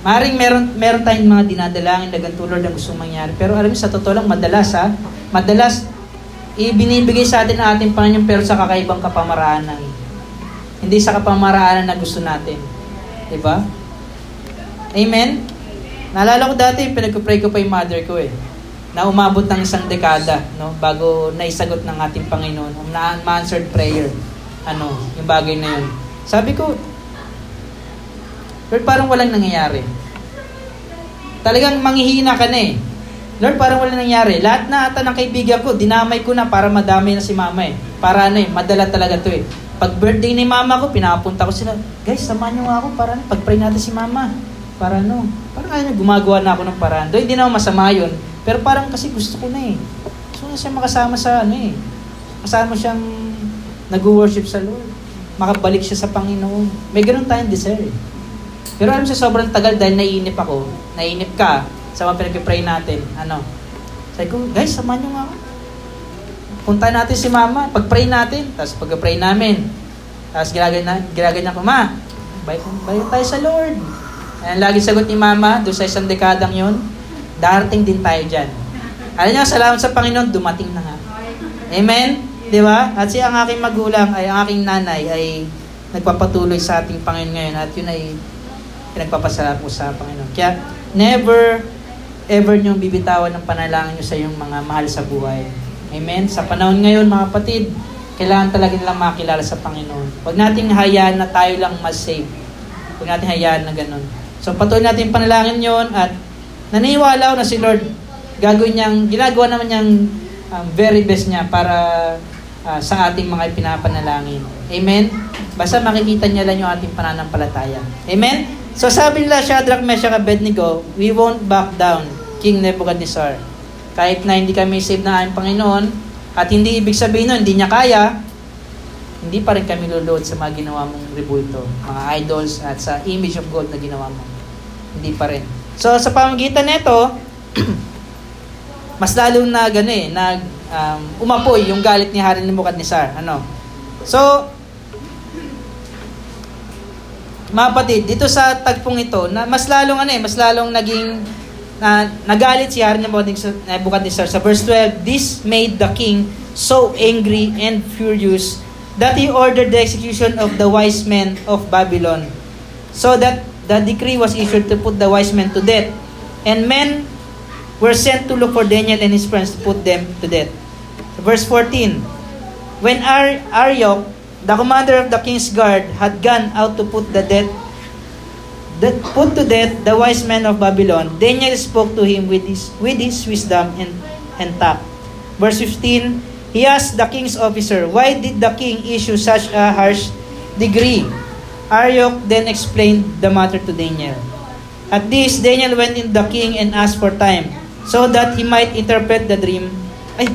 Maring meron, meron tayong mga dinadalangin na ganito Lord ang gusto mangyari. Pero alam mo, sa totoo lang, madalas ha, madalas, ibinibigay sa atin ang ating Panginoon pero sa kakaibang kapamaraanan. Hindi sa kapamaraanan na gusto natin. Diba? Amen? Naalala ko dati, pinag-pray ko pa yung mother ko eh. Na umabot ng isang dekada, no? Bago naisagot ng ating Panginoon. Na answered prayer. Ano, yung bagay na yun. Sabi ko, Lord, parang walang nangyayari. Talagang manghihina ka na eh. Lord, parang walang nangyayari. Lahat na ata ng kaibigan ko, dinamay ko na para madamay na si mama eh. Para ano eh, madala talaga to eh. Pag birthday ni mama ko, pinapunta ko sila, guys, samahan niyo ako para pag-pray natin si mama. Para ano, parang ano, gumagawa na ako ng paraan. Doon hindi naman masama yun. Pero parang kasi gusto ko na eh. Gusto na siya makasama sa ano eh. Kasama siyang nag-worship sa Lord. Makabalik siya sa Panginoon. May ganun tayong desire eh. Pero alam sa sobrang tagal dahil naiinip ako, naiinip ka sa mga pinag-pray natin, ano, sabi ko, guys, samahan nyo nga ako. Punta natin si mama, pag-pray natin, tapos pag-pray namin, tapos ginaganyan, ginaganyan ko, ma, bayo, bayo tayo sa Lord. Ayan, lagi sagot ni mama, doon sa isang dekadang yon darating din tayo dyan. Alam niyo, salamat sa Panginoon, dumating na nga. Amen? Di ba? At si ang aking magulang, ay ang aking nanay, ay nagpapatuloy sa ating Panginoon ngayon at yun ay pinagpapasalamat mo sa Panginoon. Kaya, never, ever niyong bibitawan ng panalangin niyo sa iyong mga mahal sa buhay. Amen? Sa panahon ngayon, mga kapatid, kailangan talaga nilang makilala sa Panginoon. Huwag nating hayaan na tayo lang mas safe. Huwag natin hayaan na ganun. So, patuloy natin panalangin yon at naniniwala na si Lord gagawin niyang, ginagawa naman niyang um, very best niya para uh, sa ating mga pinapanalangin. Amen? Basta makikita niya lang yung ating pananampalataya. Amen? So sabi nila, Shadrach, Meshach, Abednego, we won't back down, King Nebuchadnezzar. Kahit na hindi kami save na aming Panginoon, at hindi ibig sabihin nun, hindi niya kaya, hindi pa rin kami luluod sa mga ginawa mong rebulto, mga idols at sa image of God na ginawa mo. Hindi pa rin. So sa pamagitan nito, mas lalong na gano eh, nag um, umapoy yung galit ni Hari Nebuchadnezzar. Ano? So, mga kapatid, dito sa tagpong ito, na mas lalong ano eh, mas lalong naging na nagalit si Hari Nebuchadnezzar sa verse 12, This made the king so angry and furious that he ordered the execution of the wise men of Babylon, so that the decree was issued to put the wise men to death. And men were sent to look for Daniel and his friends to put them to death. Verse 14, When Ar- Arioch the commander of the king's guard had gone out to put the death that put to death the wise men of Babylon. Daniel spoke to him with his with his wisdom and and tact. Verse 15, he asked the king's officer, Why did the king issue such a harsh decree? Arioch then explained the matter to Daniel. At this, Daniel went in the king and asked for time, so that he might interpret the dream. Ay,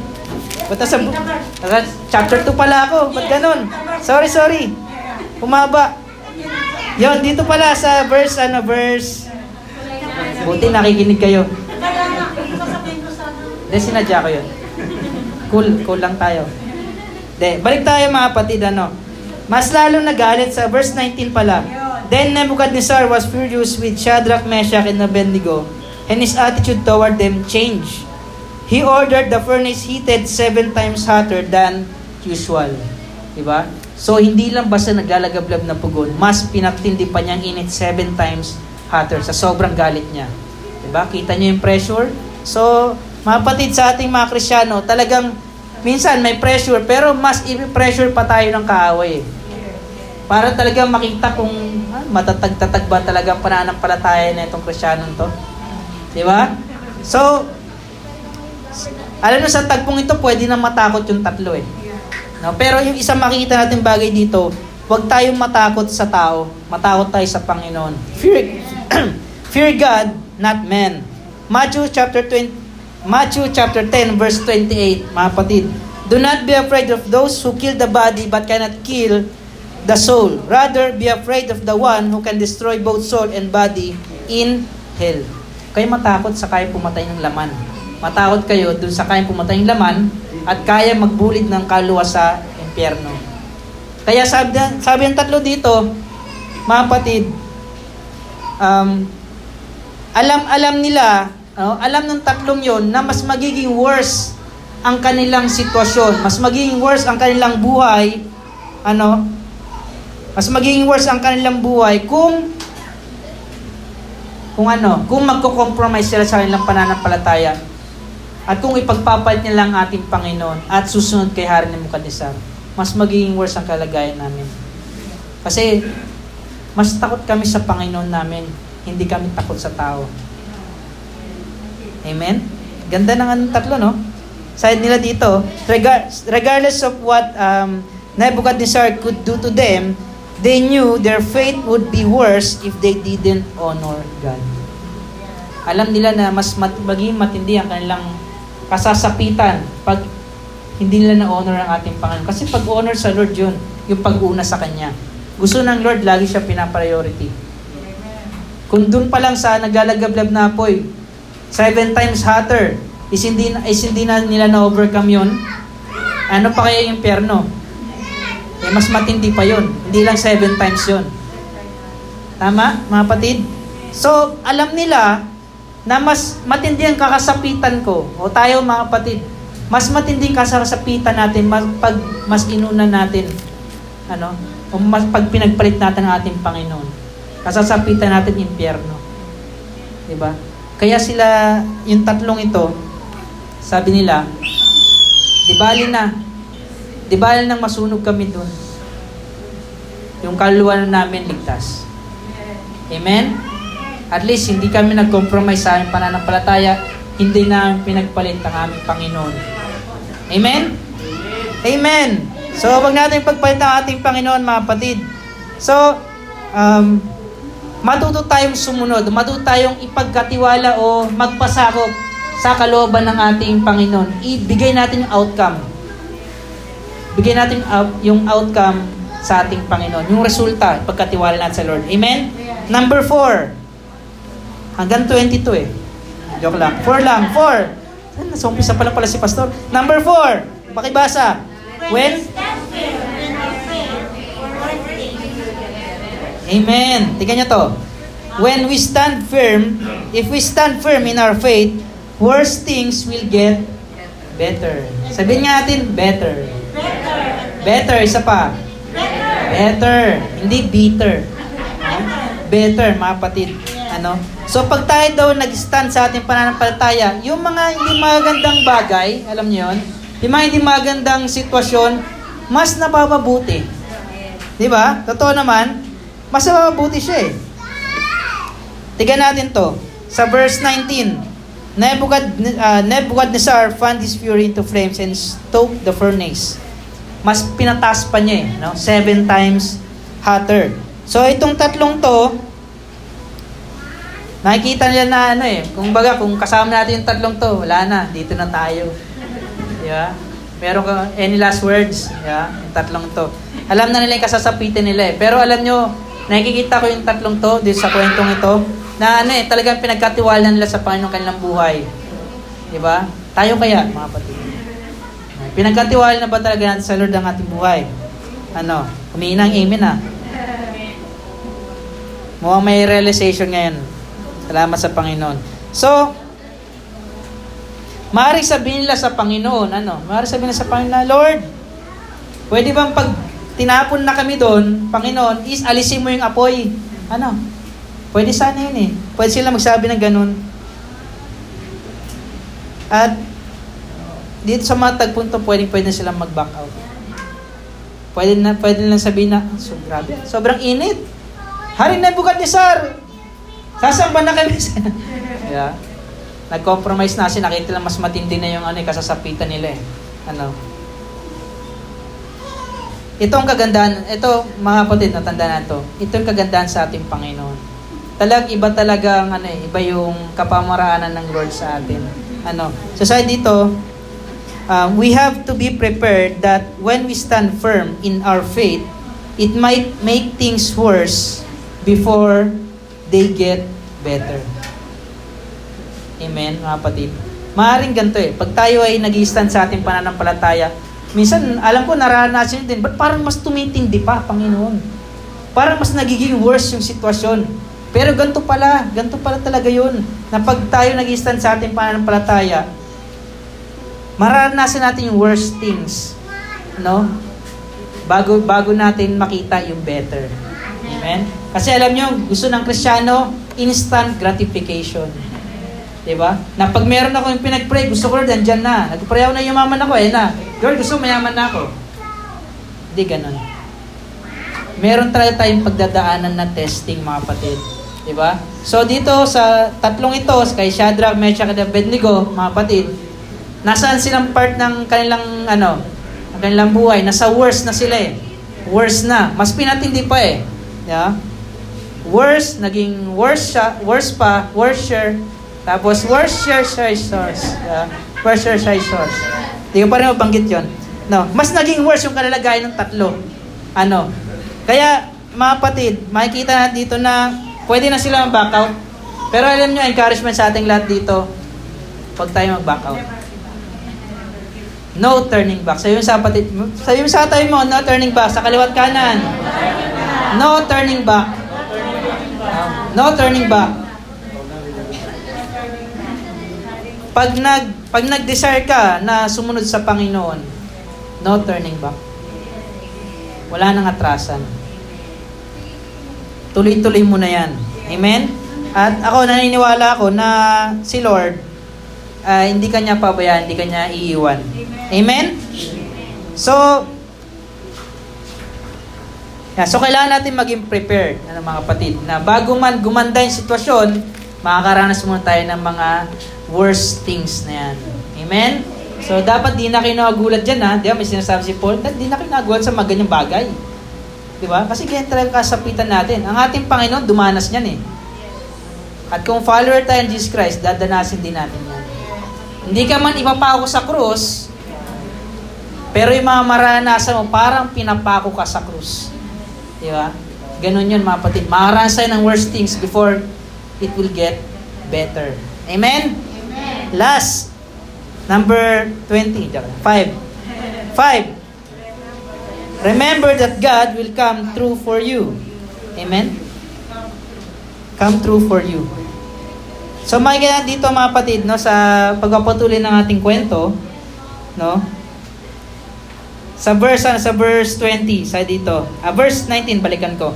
Ba't nasa, nasa chapter 2 pala ako? Ba't ganun? Sorry, sorry. Humaba. Yon, dito pala sa verse, ano, verse... Buti nakikinig kayo. Hindi, sinadya ko yun. Cool, cool lang tayo. De, balik tayo mga kapatid, ano. Mas lalong nagalit sa verse 19 pala. Then Nebuchadnezzar was furious with Shadrach, Meshach, and Abednego, and his attitude toward them changed. He ordered the furnace heated seven times hotter than usual. Diba? So, hindi lang basta naglalagablab na pugon, mas pinatindi pa niyang init seven times hotter sa sobrang galit niya. Diba? Kita niyo yung pressure? So, mga patid sa ating mga Krisyano, talagang minsan may pressure, pero mas i-pressure pa tayo ng kaaway. Para talagang makita kung ah, matatag-tatag ba talaga pananampalataya na itong Krisyano to. Di ba? So, Alam mo, sa tagpong ito, pwede na matakot yung tatlo eh. No? Pero yung isang makikita natin bagay dito, huwag tayong matakot sa tao, matakot tayo sa Panginoon. Fear, fear God, not men. Matthew chapter 20, Matthew chapter 10 verse 28, mga kapatid. Do not be afraid of those who kill the body but cannot kill the soul. Rather, be afraid of the one who can destroy both soul and body in hell. Kayo matakot sa kaya pumatay ng laman matakot kayo dun sa kayang pumatay ng laman at kaya magbulid ng kaluluwa sa impyerno. Kaya sabi, sabi ng tatlo dito, mga patid, um, alam alam nila, uh, alam ng tatlong yon na mas magiging worse ang kanilang sitwasyon, mas magiging worse ang kanilang buhay, ano, mas magiging worse ang kanilang buhay kung kung ano, kung magko-compromise sila sa kanilang pananampalataya at kung ipagpapalit niya lang ating Panginoon at susunod kay Hari ni Mukadnesar, mas magiging worse ang kalagayan namin. Kasi, mas takot kami sa Panginoon namin, hindi kami takot sa tao. Amen? Ganda ng anong tatlo, no? Side nila dito, regardless of what um, Nebuchadnezzar could do to them, they knew their fate would be worse if they didn't honor God. Alam nila na mas mat- maging matindi ang kanilang kasasapitan pag hindi nila na-honor ang ating Panginoon. Kasi pag-honor sa Lord yun, yung pag-una sa Kanya. Gusto ng Lord, lagi siya pinapriority. Kung dun pa lang sa naglalagablab na apoy, seven times hotter, is hindi, is hindi na nila na-overcome yun, ano pa kaya yung perno? Eh, mas matindi pa yon Hindi lang seven times yon Tama, mga patid? So, alam nila na mas matindi ang kakasapitan ko, o tayo mga kapatid, mas matinding kasasapitan natin mas, pag mas inuna natin, ano, o mas pag pinagpalit natin ang ating Panginoon. Kasasapitan natin impyerno. Ba? Kaya sila, yung tatlong ito, sabi nila, di bali na, di bali nang masunog kami doon. Yung kaluluwa namin ligtas. Amen? At least, hindi kami nag-compromise sa aming pananampalataya. Hindi namin pinagpalit ang aming Panginoon. Amen? Amen! So, wag natin pagpalit ang ating Panginoon, mga kapatid. So, um, matuto tayong sumunod, matuto tayong ipagkatiwala o magpasakop sa kalooban ng ating Panginoon. Ibigay natin yung outcome. Bigay natin yung outcome sa ating Panginoon. Yung resulta, pagkatiwala natin sa Lord. Amen? Number four, Hanggang 22 eh. Joke lang. 4 lang. 4. Nasa umpisa pala pala si Pastor. Number 4. Pakibasa. When? Amen. Tingnan nyo to. When we stand firm, if we stand firm in our faith, worse things will get better. Sabihin nga natin, better. Better. Better. Isa pa. Better. Better. Hindi bitter. Better, mga patid. Ano? So pag tayo daw nag-stand sa ating pananampalataya, yung mga hindi magandang bagay, alam niyo yon, yung mga hindi magandang sitwasyon, mas napapabuti. Di ba? Totoo naman, mas napapabuti siya eh. Tigan natin to. Sa verse 19, Nebuchad, uh, Nebuchadnezzar fanned his fury into flames and stoked the furnace. Mas pinatas pa niya eh, no? Seven times hotter. So itong tatlong to, Nakikita nila na ano eh, kung baga, kung kasama natin yung tatlong to, wala na, dito na tayo. Di ba? Meron ka, any last words? Di ba? Yung tatlong to. Alam na nila yung kasasapitin nila eh. Pero alam nyo, nakikita ko yung tatlong to, dito sa kwentong ito, na ano eh, talagang pinagkatiwala nila sa Panginoon kanilang buhay. Di ba? Tayo kaya, mga kapatid. Pinagkatiwala na ba talaga natin sa Lord ang ating buhay? Ano? Humingi amen ah. Mukhang may realization ngayon. Salamat sa Panginoon. So, maaari sabihin nila sa Panginoon, ano? Maaari sabihin nila sa Panginoon, Lord, pwede bang pag tinapon na kami doon, Panginoon, is alisin mo yung apoy. Ano? Pwede sana yun eh. Pwede sila magsabi ng ganun. At dito sa mga tagpunto, pwede, pwede na silang mag-back out. Pwede na, pwede na sabihin na, so, grabe, sobrang init. Hari Sar, Sasamba na kami sa... yeah. Nag-compromise na kasi nakita lang mas matindi na yung ano, eh, kasasapitan nila eh. Ano? Ito ang kagandahan, ito mga kapatid, natandaan na to. Ito ang kagandahan sa ating Panginoon. Talag iba talaga ang ano eh, iba yung kapamaraanan ng Lord sa atin. Ano? So sa dito, um, we have to be prepared that when we stand firm in our faith, it might make things worse before they get better. Amen, mga kapatid. Maaring ganito eh. Pag tayo ay nag stand sa ating pananampalataya, minsan, alam ko, naranasan din, but parang mas tumitindi pa, Panginoon. Parang mas nagiging worse yung sitwasyon. Pero ganito pala, ganito pala talaga yun. Na pag tayo nag stand sa ating pananampalataya, maranasan natin yung worst things. No? Bago, bago natin makita yung better. Amen? Kasi alam nyo, gusto ng Krisyano, instant gratification. Diba? Na pag meron ako yung pinag-pray, gusto ko rin, dyan na. Nag-pray ako na yumaman ako, eh na. Lord, gusto mayaman na ako. Hindi ganun. Meron talaga tayong pagdadaanan na testing, mga kapatid. Diba? So dito sa tatlong ito, kay Shadrach, Meshach, at Abednego, mga kapatid, nasaan silang part ng kanilang, ano, ng kanilang buhay? Nasa worst na sila eh. Worst na. Mas pinatindi pa eh. Yeah? Worse, naging worse siya, worse pa, worse share, tapos, where's your source? Uh, where's your source? Hindi ko pa rin mabanggit yun. No, mas naging worse yung kalalagayan ng tatlo. Ano? Kaya, mga patid, makikita natin dito na pwede na sila mag-back. Pero alam nyo, encouragement sa ating lahat dito, huwag tayo mag-back. No turning back. Sabi mo sa patid, sabi mo sa tayo mo, no turning back. Sa kaliwat kanan. No turning back. No turning back. Pag nag pag nag-desire ka na sumunod sa Panginoon, no turning back. Wala nang atrasan. Tuloy-tuloy mo na 'yan. Amen? At ako naniniwala ako na si Lord uh, hindi kanya pabayaan, hindi kanya iiwan. Amen? So, yeah, so kailangan natin maging prepared, ano, mga kapatid, na bago man gumanda yung sitwasyon, makakaranas muna tayo ng mga worst things na yan. Amen? So, dapat di na kayo nakagulat dyan, ha? Di ba, may sinasabi si Paul, di na kayo sa mga ganyang bagay. Di ba? Kasi ganyan talaga kasapitan natin. Ang ating Panginoon, dumanas niyan eh. At kung follower tayo ng Jesus Christ, dadanasin din natin yan. Hindi ka man ipapako sa krus, pero yung mga maranasan mo, parang pinapako ka sa krus. Di ba? Ganun yun mga patid. Maranasan ng worst things before it will get better. Amen? Last, number 20. 5. 5. Remember that God will come through for you. Amen? Come through for you. So makikita dito mga kapatid, no, sa pagpapatuloy ng ating kwento, no, sa verse, uh, sa verse 20, sa dito, uh, verse 19, balikan ko.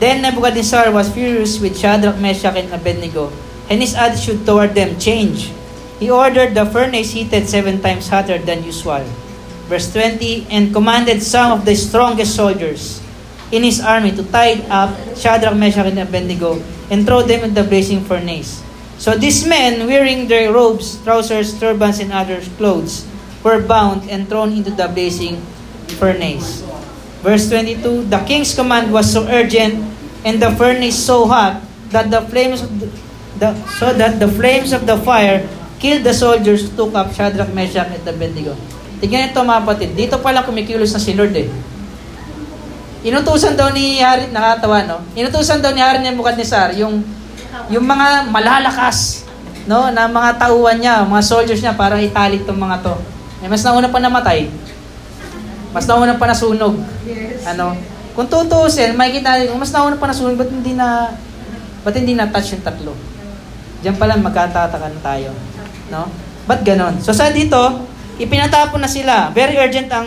Then Nebuchadnezzar was furious with Shadrach, Meshach, and Abednego, and his attitude toward them changed. He ordered the furnace heated seven times hotter than usual. Verse 20, and commanded some of the strongest soldiers in his army to tie up Shadrach, Meshach, and Abednego and throw them in the blazing furnace. So these men, wearing their robes, trousers, turbans, and other clothes, were bound and thrown into the blazing furnace. Verse 22, the king's command was so urgent and the furnace so hot that the flames of the, so that the flames of the fire killed the soldiers who took up Shadrach, Meshach, and Abednego. Tingnan ito mga kapatid. Dito pala kumikilos na si Lord eh. Inutusan daw ni Hari, nakatawa no? Inutusan daw ni Hari Nebuchadnezzar yung yung mga malalakas no na mga tauhan niya, mga soldiers niya para italik tong mga to. Eh, mas nauna pa namatay. Mas nauna pa nasunog. Yes. Ano? Kung tutuusin, makikita natin, mas nauna pa nasunog, ba't hindi na, ba't hindi na touch yung tatlo? Diyan pa lang magkatataka na tayo. No? Ba't ganon? So sa dito, ipinatapon na sila. Very urgent ang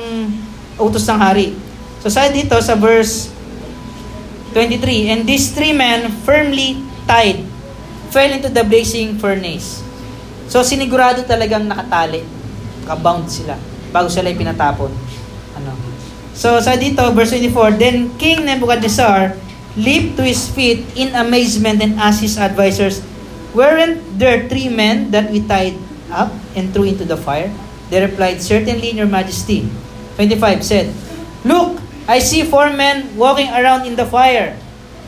utos ng hari. So sa dito, sa verse 23, And these three men firmly tied fell into the blazing furnace. So sinigurado talagang nakatali. Kabound sila bago sila ipinatapon. Ano? So sa dito, verse 24, Then King Nebuchadnezzar leaped to his feet in amazement and asked his advisors, Weren't there three men that we tied up and threw into the fire? They replied, Certainly, in your majesty. 25 said, Look, I see four men walking around in the fire.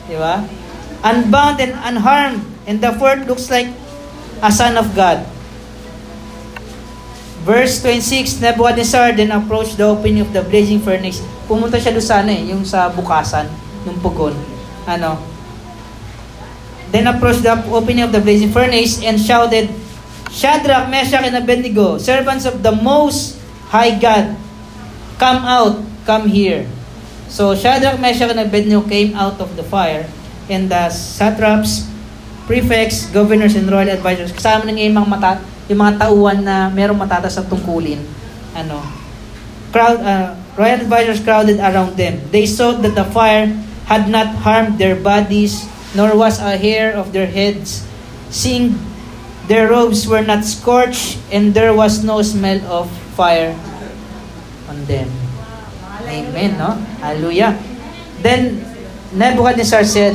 Di ba? Unbound and unharmed. And the fourth looks like a son of God. Verse 26, Nebuchadnezzar then approached the opening of the blazing furnace. Pumunta siya doon sana eh, yung sa bukasan, yung pugon. Ano? Then approached the opening of the blazing furnace and shouted, Shadrach, Meshach, and Abednego, servants of the Most High God, come out, come here. So Shadrach, Meshach, and Abednego came out of the fire, and the satraps, prefects, governors, and royal advisors, kasama ng yung mga mata, yung mga tauhan na merong matatas sa tungkulin, ano, crowd, uh, royal advisors crowded around them. They saw that the fire had not harmed their bodies, nor was a hair of their heads. Seeing their robes were not scorched, and there was no smell of fire on them. Amen, no? Hallelujah. Then, Nebuchadnezzar said,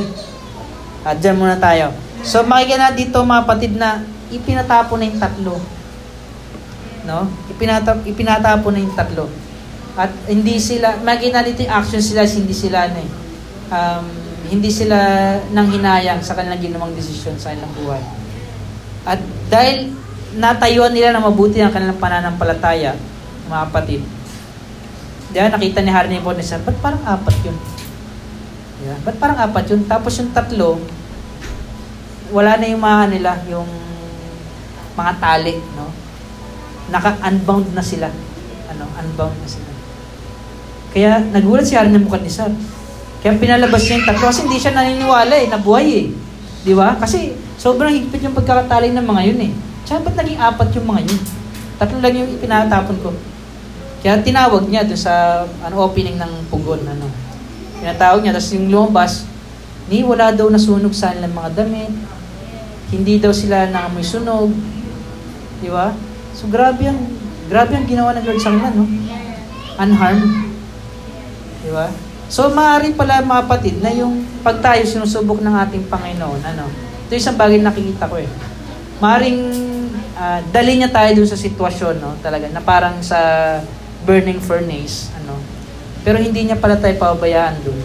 at dyan muna tayo. So, makikita na dito mga patid na ipinatapo na yung tatlo. No? Ipinatap, ipinatapo na yung tatlo. At hindi sila, makikita dito action sila, hindi sila, ano, eh, um, hindi sila nang hinayang sa kanilang ginawang desisyon sa kanilang buhay. At dahil natayuan nila na mabuti ang kanilang pananampalataya, mga kapatid, Diyan, nakita ni Harry Nebuchadnezzar, ba't parang apat yun? Diba? Ba't parang apat yun? Tapos yung tatlo, wala na yung mga nila, yung mga tali, no? Naka-unbound na sila. Ano, unbound na sila. Kaya nagulat si Harry Nebuchadnezzar. Kaya pinalabas niya yung tatlo kasi hindi siya naniniwala eh, nabuhay eh. Di ba? Kasi sobrang higpit yung pagkakatali ng mga yun eh. Tsaka ba't naging apat yung mga yun? Tatlo lang yung ipinatapon ko. Kaya tinawag niya doon sa ano, opening ng pugon. Ano. Tinatawag niya, tapos yung lumabas, ni wala daw nasunog sa nilang mga damit. Hindi daw sila nangamoy sunog. Di ba? So grabe ang, grabe ang ginawa ng Lord sa kanila, no? Unharmed. Di ba? So maaari pala mga kapatid na yung pag tayo sinusubok ng ating Panginoon, ano, ito isang bagay na nakikita ko eh. Maaring uh, dali niya tayo dun sa sitwasyon, no, talaga, na parang sa burning furnace, ano. Pero hindi niya pala tayo pabayaan doon.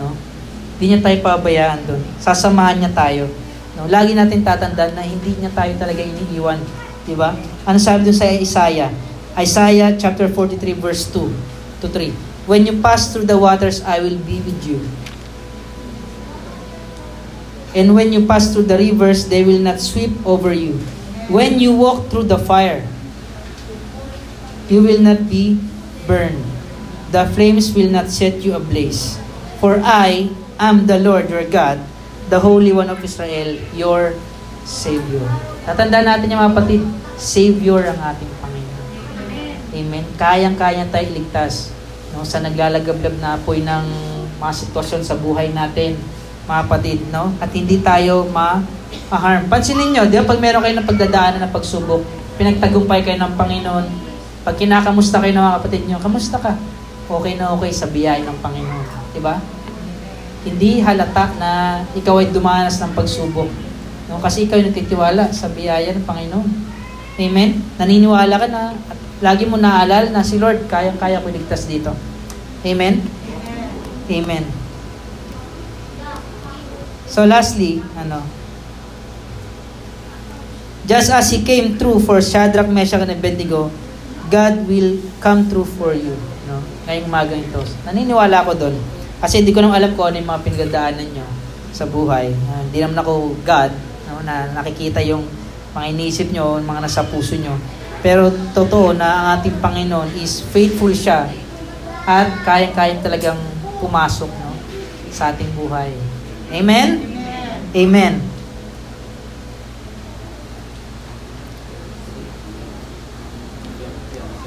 No? Hindi niya tayo pabayaan doon. Sasamahan niya tayo. No? Lagi natin tatandaan na hindi niya tayo talaga iniiwan. Di ba? Ano sabi doon sa Isaiah? Isaiah chapter 43 verse 2 to 3. When you pass through the waters, I will be with you. And when you pass through the rivers, they will not sweep over you. When you walk through the fire, you will not be burned. The flames will not set you ablaze. For I am the Lord your God, the Holy One of Israel, your Savior. Tatandaan natin yung mga patid, Savior ang ating Panginoon. Amen. Kayang-kayang tayo iligtas no, sa naglalagablab na apoy ng mga sitwasyon sa buhay natin, mga patid, no? At hindi tayo ma-harm. Pansinin nyo, di ba, pag meron kayo ng pagdadaanan ng pagsubok, pinagtagumpay kayo ng Panginoon, pag kinakamusta kayo ng mga kapatid nyo, kamusta ka? Okay na okay sa biyaya ng Panginoon. Di ba? Hindi halata na ikaw ay dumanas ng pagsubok. No? Kasi ikaw ay nagtitiwala sa biyaya ng Panginoon. Amen? Naniniwala ka na at lagi mo naaalala na si Lord, kayang-kaya ko iligtas dito. Amen? Amen. So lastly, ano, just as He came through for Shadrach, Meshach, and Abednego, God will come through for you. No? Ngayong umagang ito. Naniniwala ako doon. Kasi hindi ko nang alam ko ano yung mga pinagdaanan nyo sa buhay. Uh, hindi naman ako God no, na nakikita yung mga inisip nyo, mga nasa puso nyo. Pero totoo na ang ating Panginoon is faithful siya at kayang-kayang talagang pumasok no, sa ating buhay. Amen? Amen.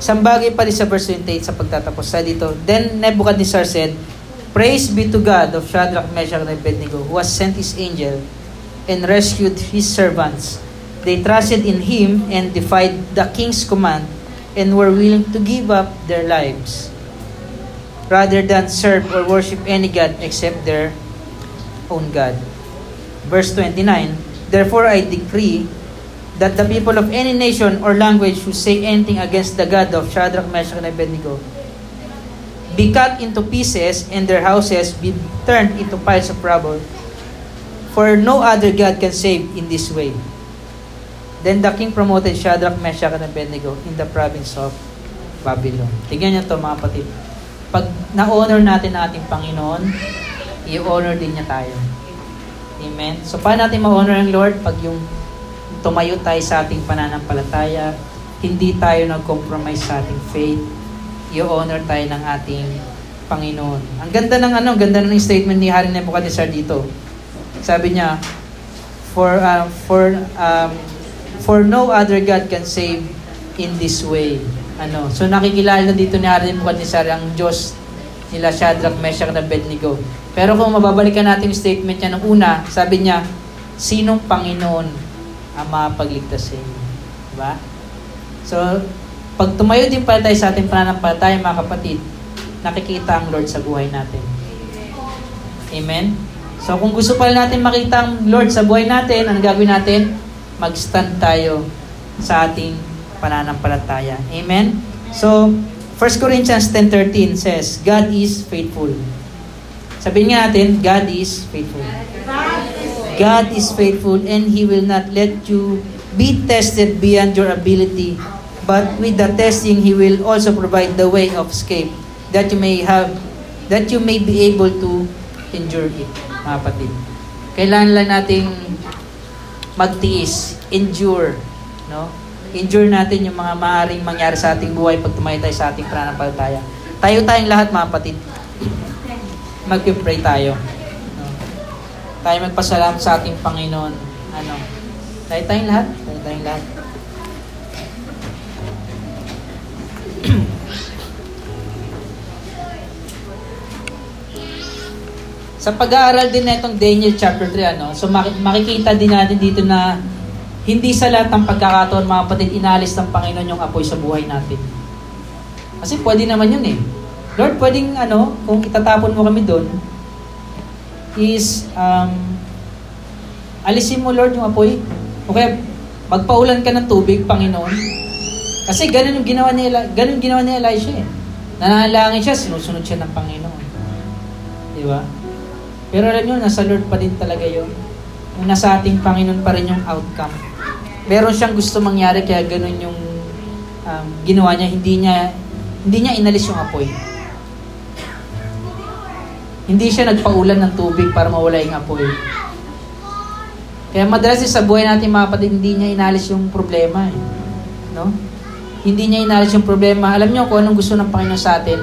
Isang bagay pa rin sa verse 28 sa pagtatapos sa dito. Then Nebuchadnezzar said, Praise be to God of Shadrach, Meshach, and Abednego, who has sent his angel and rescued his servants. They trusted in him and defied the king's command and were willing to give up their lives rather than serve or worship any God except their own God. Verse 29, Therefore I decree that the people of any nation or language who say anything against the God of Shadrach, Meshach, and Abednego be cut into pieces and their houses be turned into piles of rubble. For no other God can save in this way. Then the king promoted Shadrach, Meshach, and Abednego in the province of Babylon. Tignan niyo to mga kapatid. Pag na-honor natin ating Panginoon, i-honor din niya tayo. Amen? So paano natin ma-honor ang Lord? Pag yung tumayo tayo sa ating pananampalataya, hindi tayo nag-compromise sa ating faith, i-honor tayo ng ating Panginoon. Ang ganda ng ano, ang ganda ng statement ni Hari Nebuchadnezzar dito. Sabi niya, for uh, for um, for no other God can save in this way. Ano, so nakikilala na dito ni Hari Nebuchadnezzar ang Diyos nila Shadrach, Meshach, and Abednego. Pero kung mababalikan natin yung statement niya nung una, sabi niya, sinong Panginoon ang makapagligtas sa inyo? Diba? So, pag tumayo din pala tayo sa ating pananampalataya, mga kapatid, nakikita ang Lord sa buhay natin. Amen? So, kung gusto pala natin makita ang Lord sa buhay natin, ang gagawin natin? Mag-stand tayo sa ating pananampalataya. Amen? So, 1 Corinthians 10.13 says, God is faithful. Sabihin nga natin, God is faithful. God is faithful and He will not let you be tested beyond your ability. But with the testing, He will also provide the way of escape that you may have, that you may be able to endure it, mga kapatid. Kailangan lang nating magtiis, endure, no? Endure natin yung mga maaring mangyari sa ating buhay pag tumayo tayo sa ating pananampalataya. Tayo tayong lahat, mga kapatid. Mag-pray tayo. No? Tayo magpasalamat sa ating Panginoon. Ano? Tayo tayong lahat. Tayo tayong lahat. Sa pag-aaral din na itong Daniel chapter 3, ano, so makikita din natin dito na hindi sa lahat ng pagkakataon, mga kapatid, inalis ng Panginoon yung apoy sa buhay natin. Kasi pwede naman yun eh. Lord, pwedeng ano, kung itatapon mo kami doon, is, um, alisin mo Lord yung apoy. Okay, magpaulan ka ng tubig, Panginoon. Kasi ganun yung ginawa ni, Eli- ganun ginawa ni Elisha eh. Nanalangin siya, sinusunod siya ng Panginoon. Di ba? Pero alam nyo, nasa Lord pa din talaga yun. Nasa ating Panginoon pa rin yung outcome. Meron siyang gusto mangyari, kaya ganun yung um, ginawa niya. Hindi niya, hindi niya inalis yung apoy. Hindi siya nagpaulan ng tubig para mawala yung apoy. Kaya madalas sa buhay natin mga kapatid, hindi niya inalis yung problema. Eh. No? Hindi niya inalis yung problema. Alam niyo kung anong gusto ng Panginoon sa atin?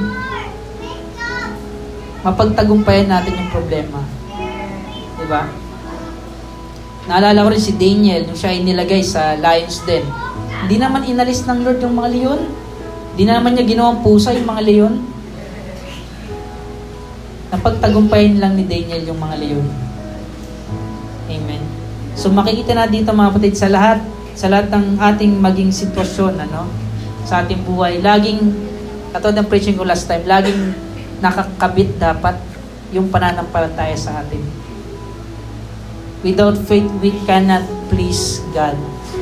Mapagtagumpayan natin yung problema. Di ba? Naalala ko rin si Daniel, nung siya inilagay sa lion's den. Hindi naman inalis ng Lord yung mga leon. Hindi na naman niya ginawang pusa yung mga leon. Napagtagumpayan lang ni Daniel yung mga leon. Amen. So makikita na dito mga kapatid sa lahat, sa lahat ng ating maging sitwasyon, ano, sa ating buhay, laging, katulad ng preaching ko last time, laging nakakabit dapat yung pananampalataya sa atin. Without faith, we cannot please God,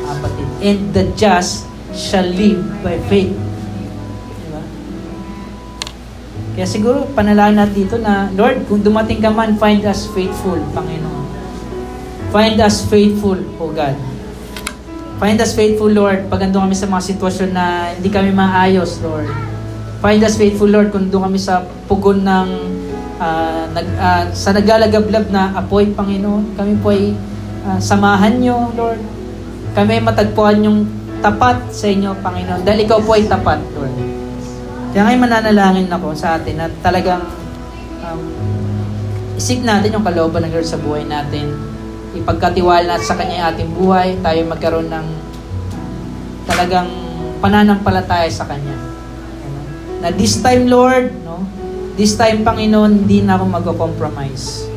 kapatid. And the just shall live by faith. Diba? Kaya siguro, panalangin natin dito na, Lord, kung dumating ka man, find us faithful, Panginoon. Find us faithful, O God. Find us faithful, Lord, pag andun kami sa mga sitwasyon na hindi kami maayos, Lord. Find us faithful, Lord, kung doon kami sa pugon ng uh, nag, uh, sa naglalagablab na apoy, Panginoon. Kami po ay uh, samahan nyo, Lord. Kami ay matagpuan yung tapat sa inyo, Panginoon. Dahil ikaw po ay tapat, Lord. Kaya ngayon mananalangin ako sa atin na talagang um, isip natin yung kalooban ng Lord sa buhay natin. Ipagkatiwala natin sa Kanya ating buhay. Tayo magkaroon ng talagang pananampalataya sa Kanya. Na this time, Lord, no, this time, Panginoon, hindi na ako mag-compromise.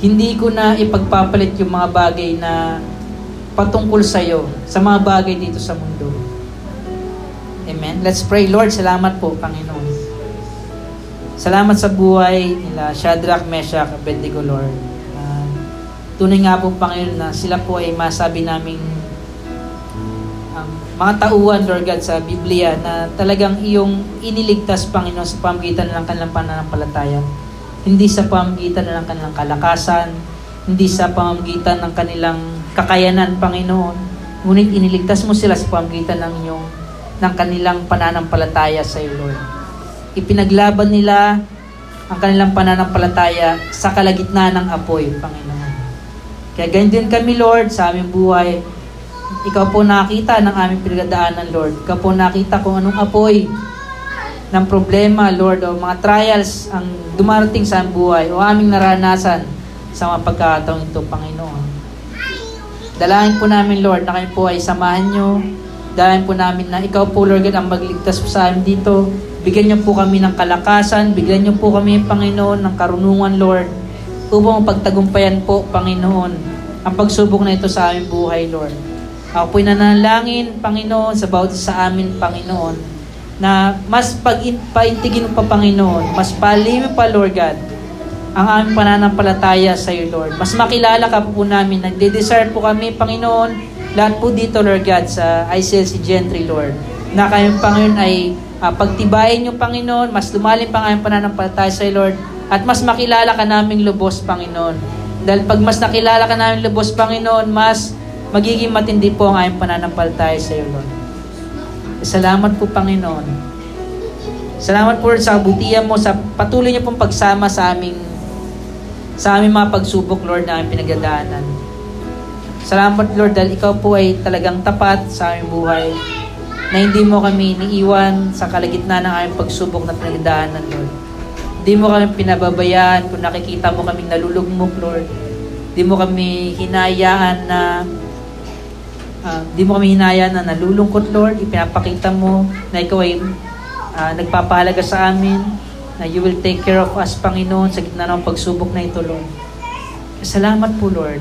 Hindi ko na ipagpapalit yung mga bagay na patungkol sa iyo, sa mga bagay dito sa mundo. Amen. Let's pray. Lord, salamat po, Panginoon. Salamat sa buhay nila Shadrach, Meshach, Abednego, Lord. Uh, Tunay nga po, Panginoon, na sila po ay masabi naming mga tauhan, Lord God, sa Biblia na talagang iyong iniligtas, Panginoon, sa pamagitan ng kanilang pananampalataya. Hindi sa pamagitan ng kanilang kalakasan, hindi sa pamagitan ng kanilang kakayanan, Panginoon. Ngunit iniligtas mo sila sa pamagitan ng iyong ng kanilang pananampalataya sa iyo, Lord. Ipinaglaban nila ang kanilang pananampalataya sa kalagitnaan ng apoy, Panginoon. Kaya ganyan din kami, Lord, sa aming buhay. Ikaw po nakita ng aming pinagdaanan, Lord. Ikaw po nakita kung anong apoy ng problema, Lord, o mga trials ang dumarating sa buhay o aming naranasan sa mga pagkakataong ito, Panginoon. Dalangin po namin, Lord, na kayo po ay samahan nyo. Dalangin po namin na ikaw po, Lord, ang magligtas po sa amin dito Bigyan niyo po kami ng kalakasan, bigyan niyo po kami, Panginoon, ng karunungan, Lord, upang pagtagumpayan po, Panginoon, ang pagsubok na ito sa aming buhay, Lord. Ako po'y nanalangin, Panginoon, sa bawat sa amin, Panginoon, na mas pag-paintigin pa, Panginoon, mas palimin pa, Lord God, ang aming pananampalataya sa iyo, Lord. Mas makilala ka po, po namin. Nagde-desire po kami, Panginoon, lahat po dito, Lord God, sa ICLC Gentry, Lord, na kayo, Panginoon, ay uh, pagtibayin niyo, Panginoon, mas lumalim pa ang pananampalataya sa Lord, at mas makilala ka naming lubos, Panginoon. Dahil pag mas nakilala ka namin lubos, Panginoon, mas magiging matindi po ang aming pananampalataya sa iyo, Lord. Salamat po, Panginoon. Salamat po sa kabutihan mo, sa patuloy niyo pong pagsama sa aming sa aming mga pagsubok, Lord, na aming pinagdadaanan. Salamat, Lord, dahil ikaw po ay talagang tapat sa aming buhay na hindi mo kami iniiwan sa kalagitnaan ng aming pagsubok na pinagdaanan, Lord. Hindi mo kami pinababayaan kung nakikita mo kaming nalulugmok, Lord. Hindi mo kami hinayaan na uh, di mo kami hinayaan na nalulungkot, Lord. Ipinapakita mo na ikaw ay uh, nagpapahalaga sa amin, na you will take care of us, Panginoon, sa gitna ng pagsubok na ito, Lord. Salamat po, Lord.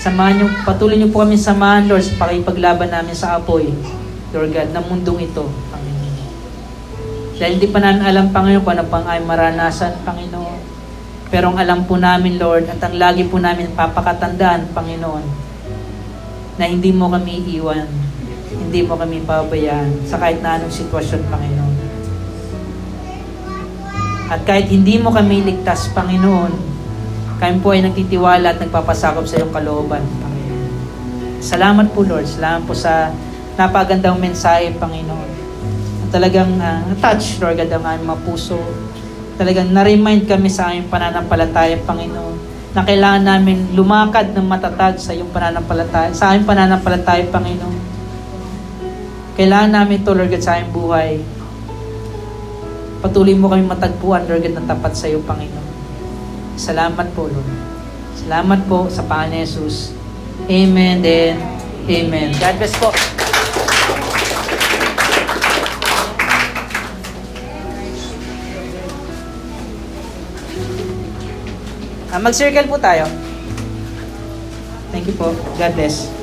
Samahan niyo, patuloy niyo po kami samahan, Lord, sa pakipaglaban namin sa apoy. Lord God, ng mundong ito, Panginoon. Dahil hindi pa namin alam, Panginoon, kung ano pang ay maranasan, Panginoon. Pero ang alam po namin, Lord, at ang lagi po namin papakatandaan, Panginoon, na hindi mo kami iwan, hindi mo kami pabayaan sa kahit na anong sitwasyon, Panginoon. At kahit hindi mo kami ligtas, Panginoon, kami po ay nagtitiwala at nagpapasakop sa iyong kalooban, Panginoon. Salamat po, Lord. Salamat po sa napagandang mensahe, Panginoon. Talagang uh, touch, Lord ang aming mga puso. Talagang na-remind kami sa aming pananampalataya, Panginoon, na kailangan namin lumakad ng matatag sa iyong pananampalataya, sa aming pananampalataya, Panginoon. Kailangan namin ito, Lord God, sa aming buhay. Patuloy mo kami matagpuan, Lord God, na tapat sa iyo, Panginoon. Salamat po, Lord. Salamat po sa Panginoon Jesus. Amen and Amen. God bless po. Uh, mag-circle po tayo. Thank you po. God bless.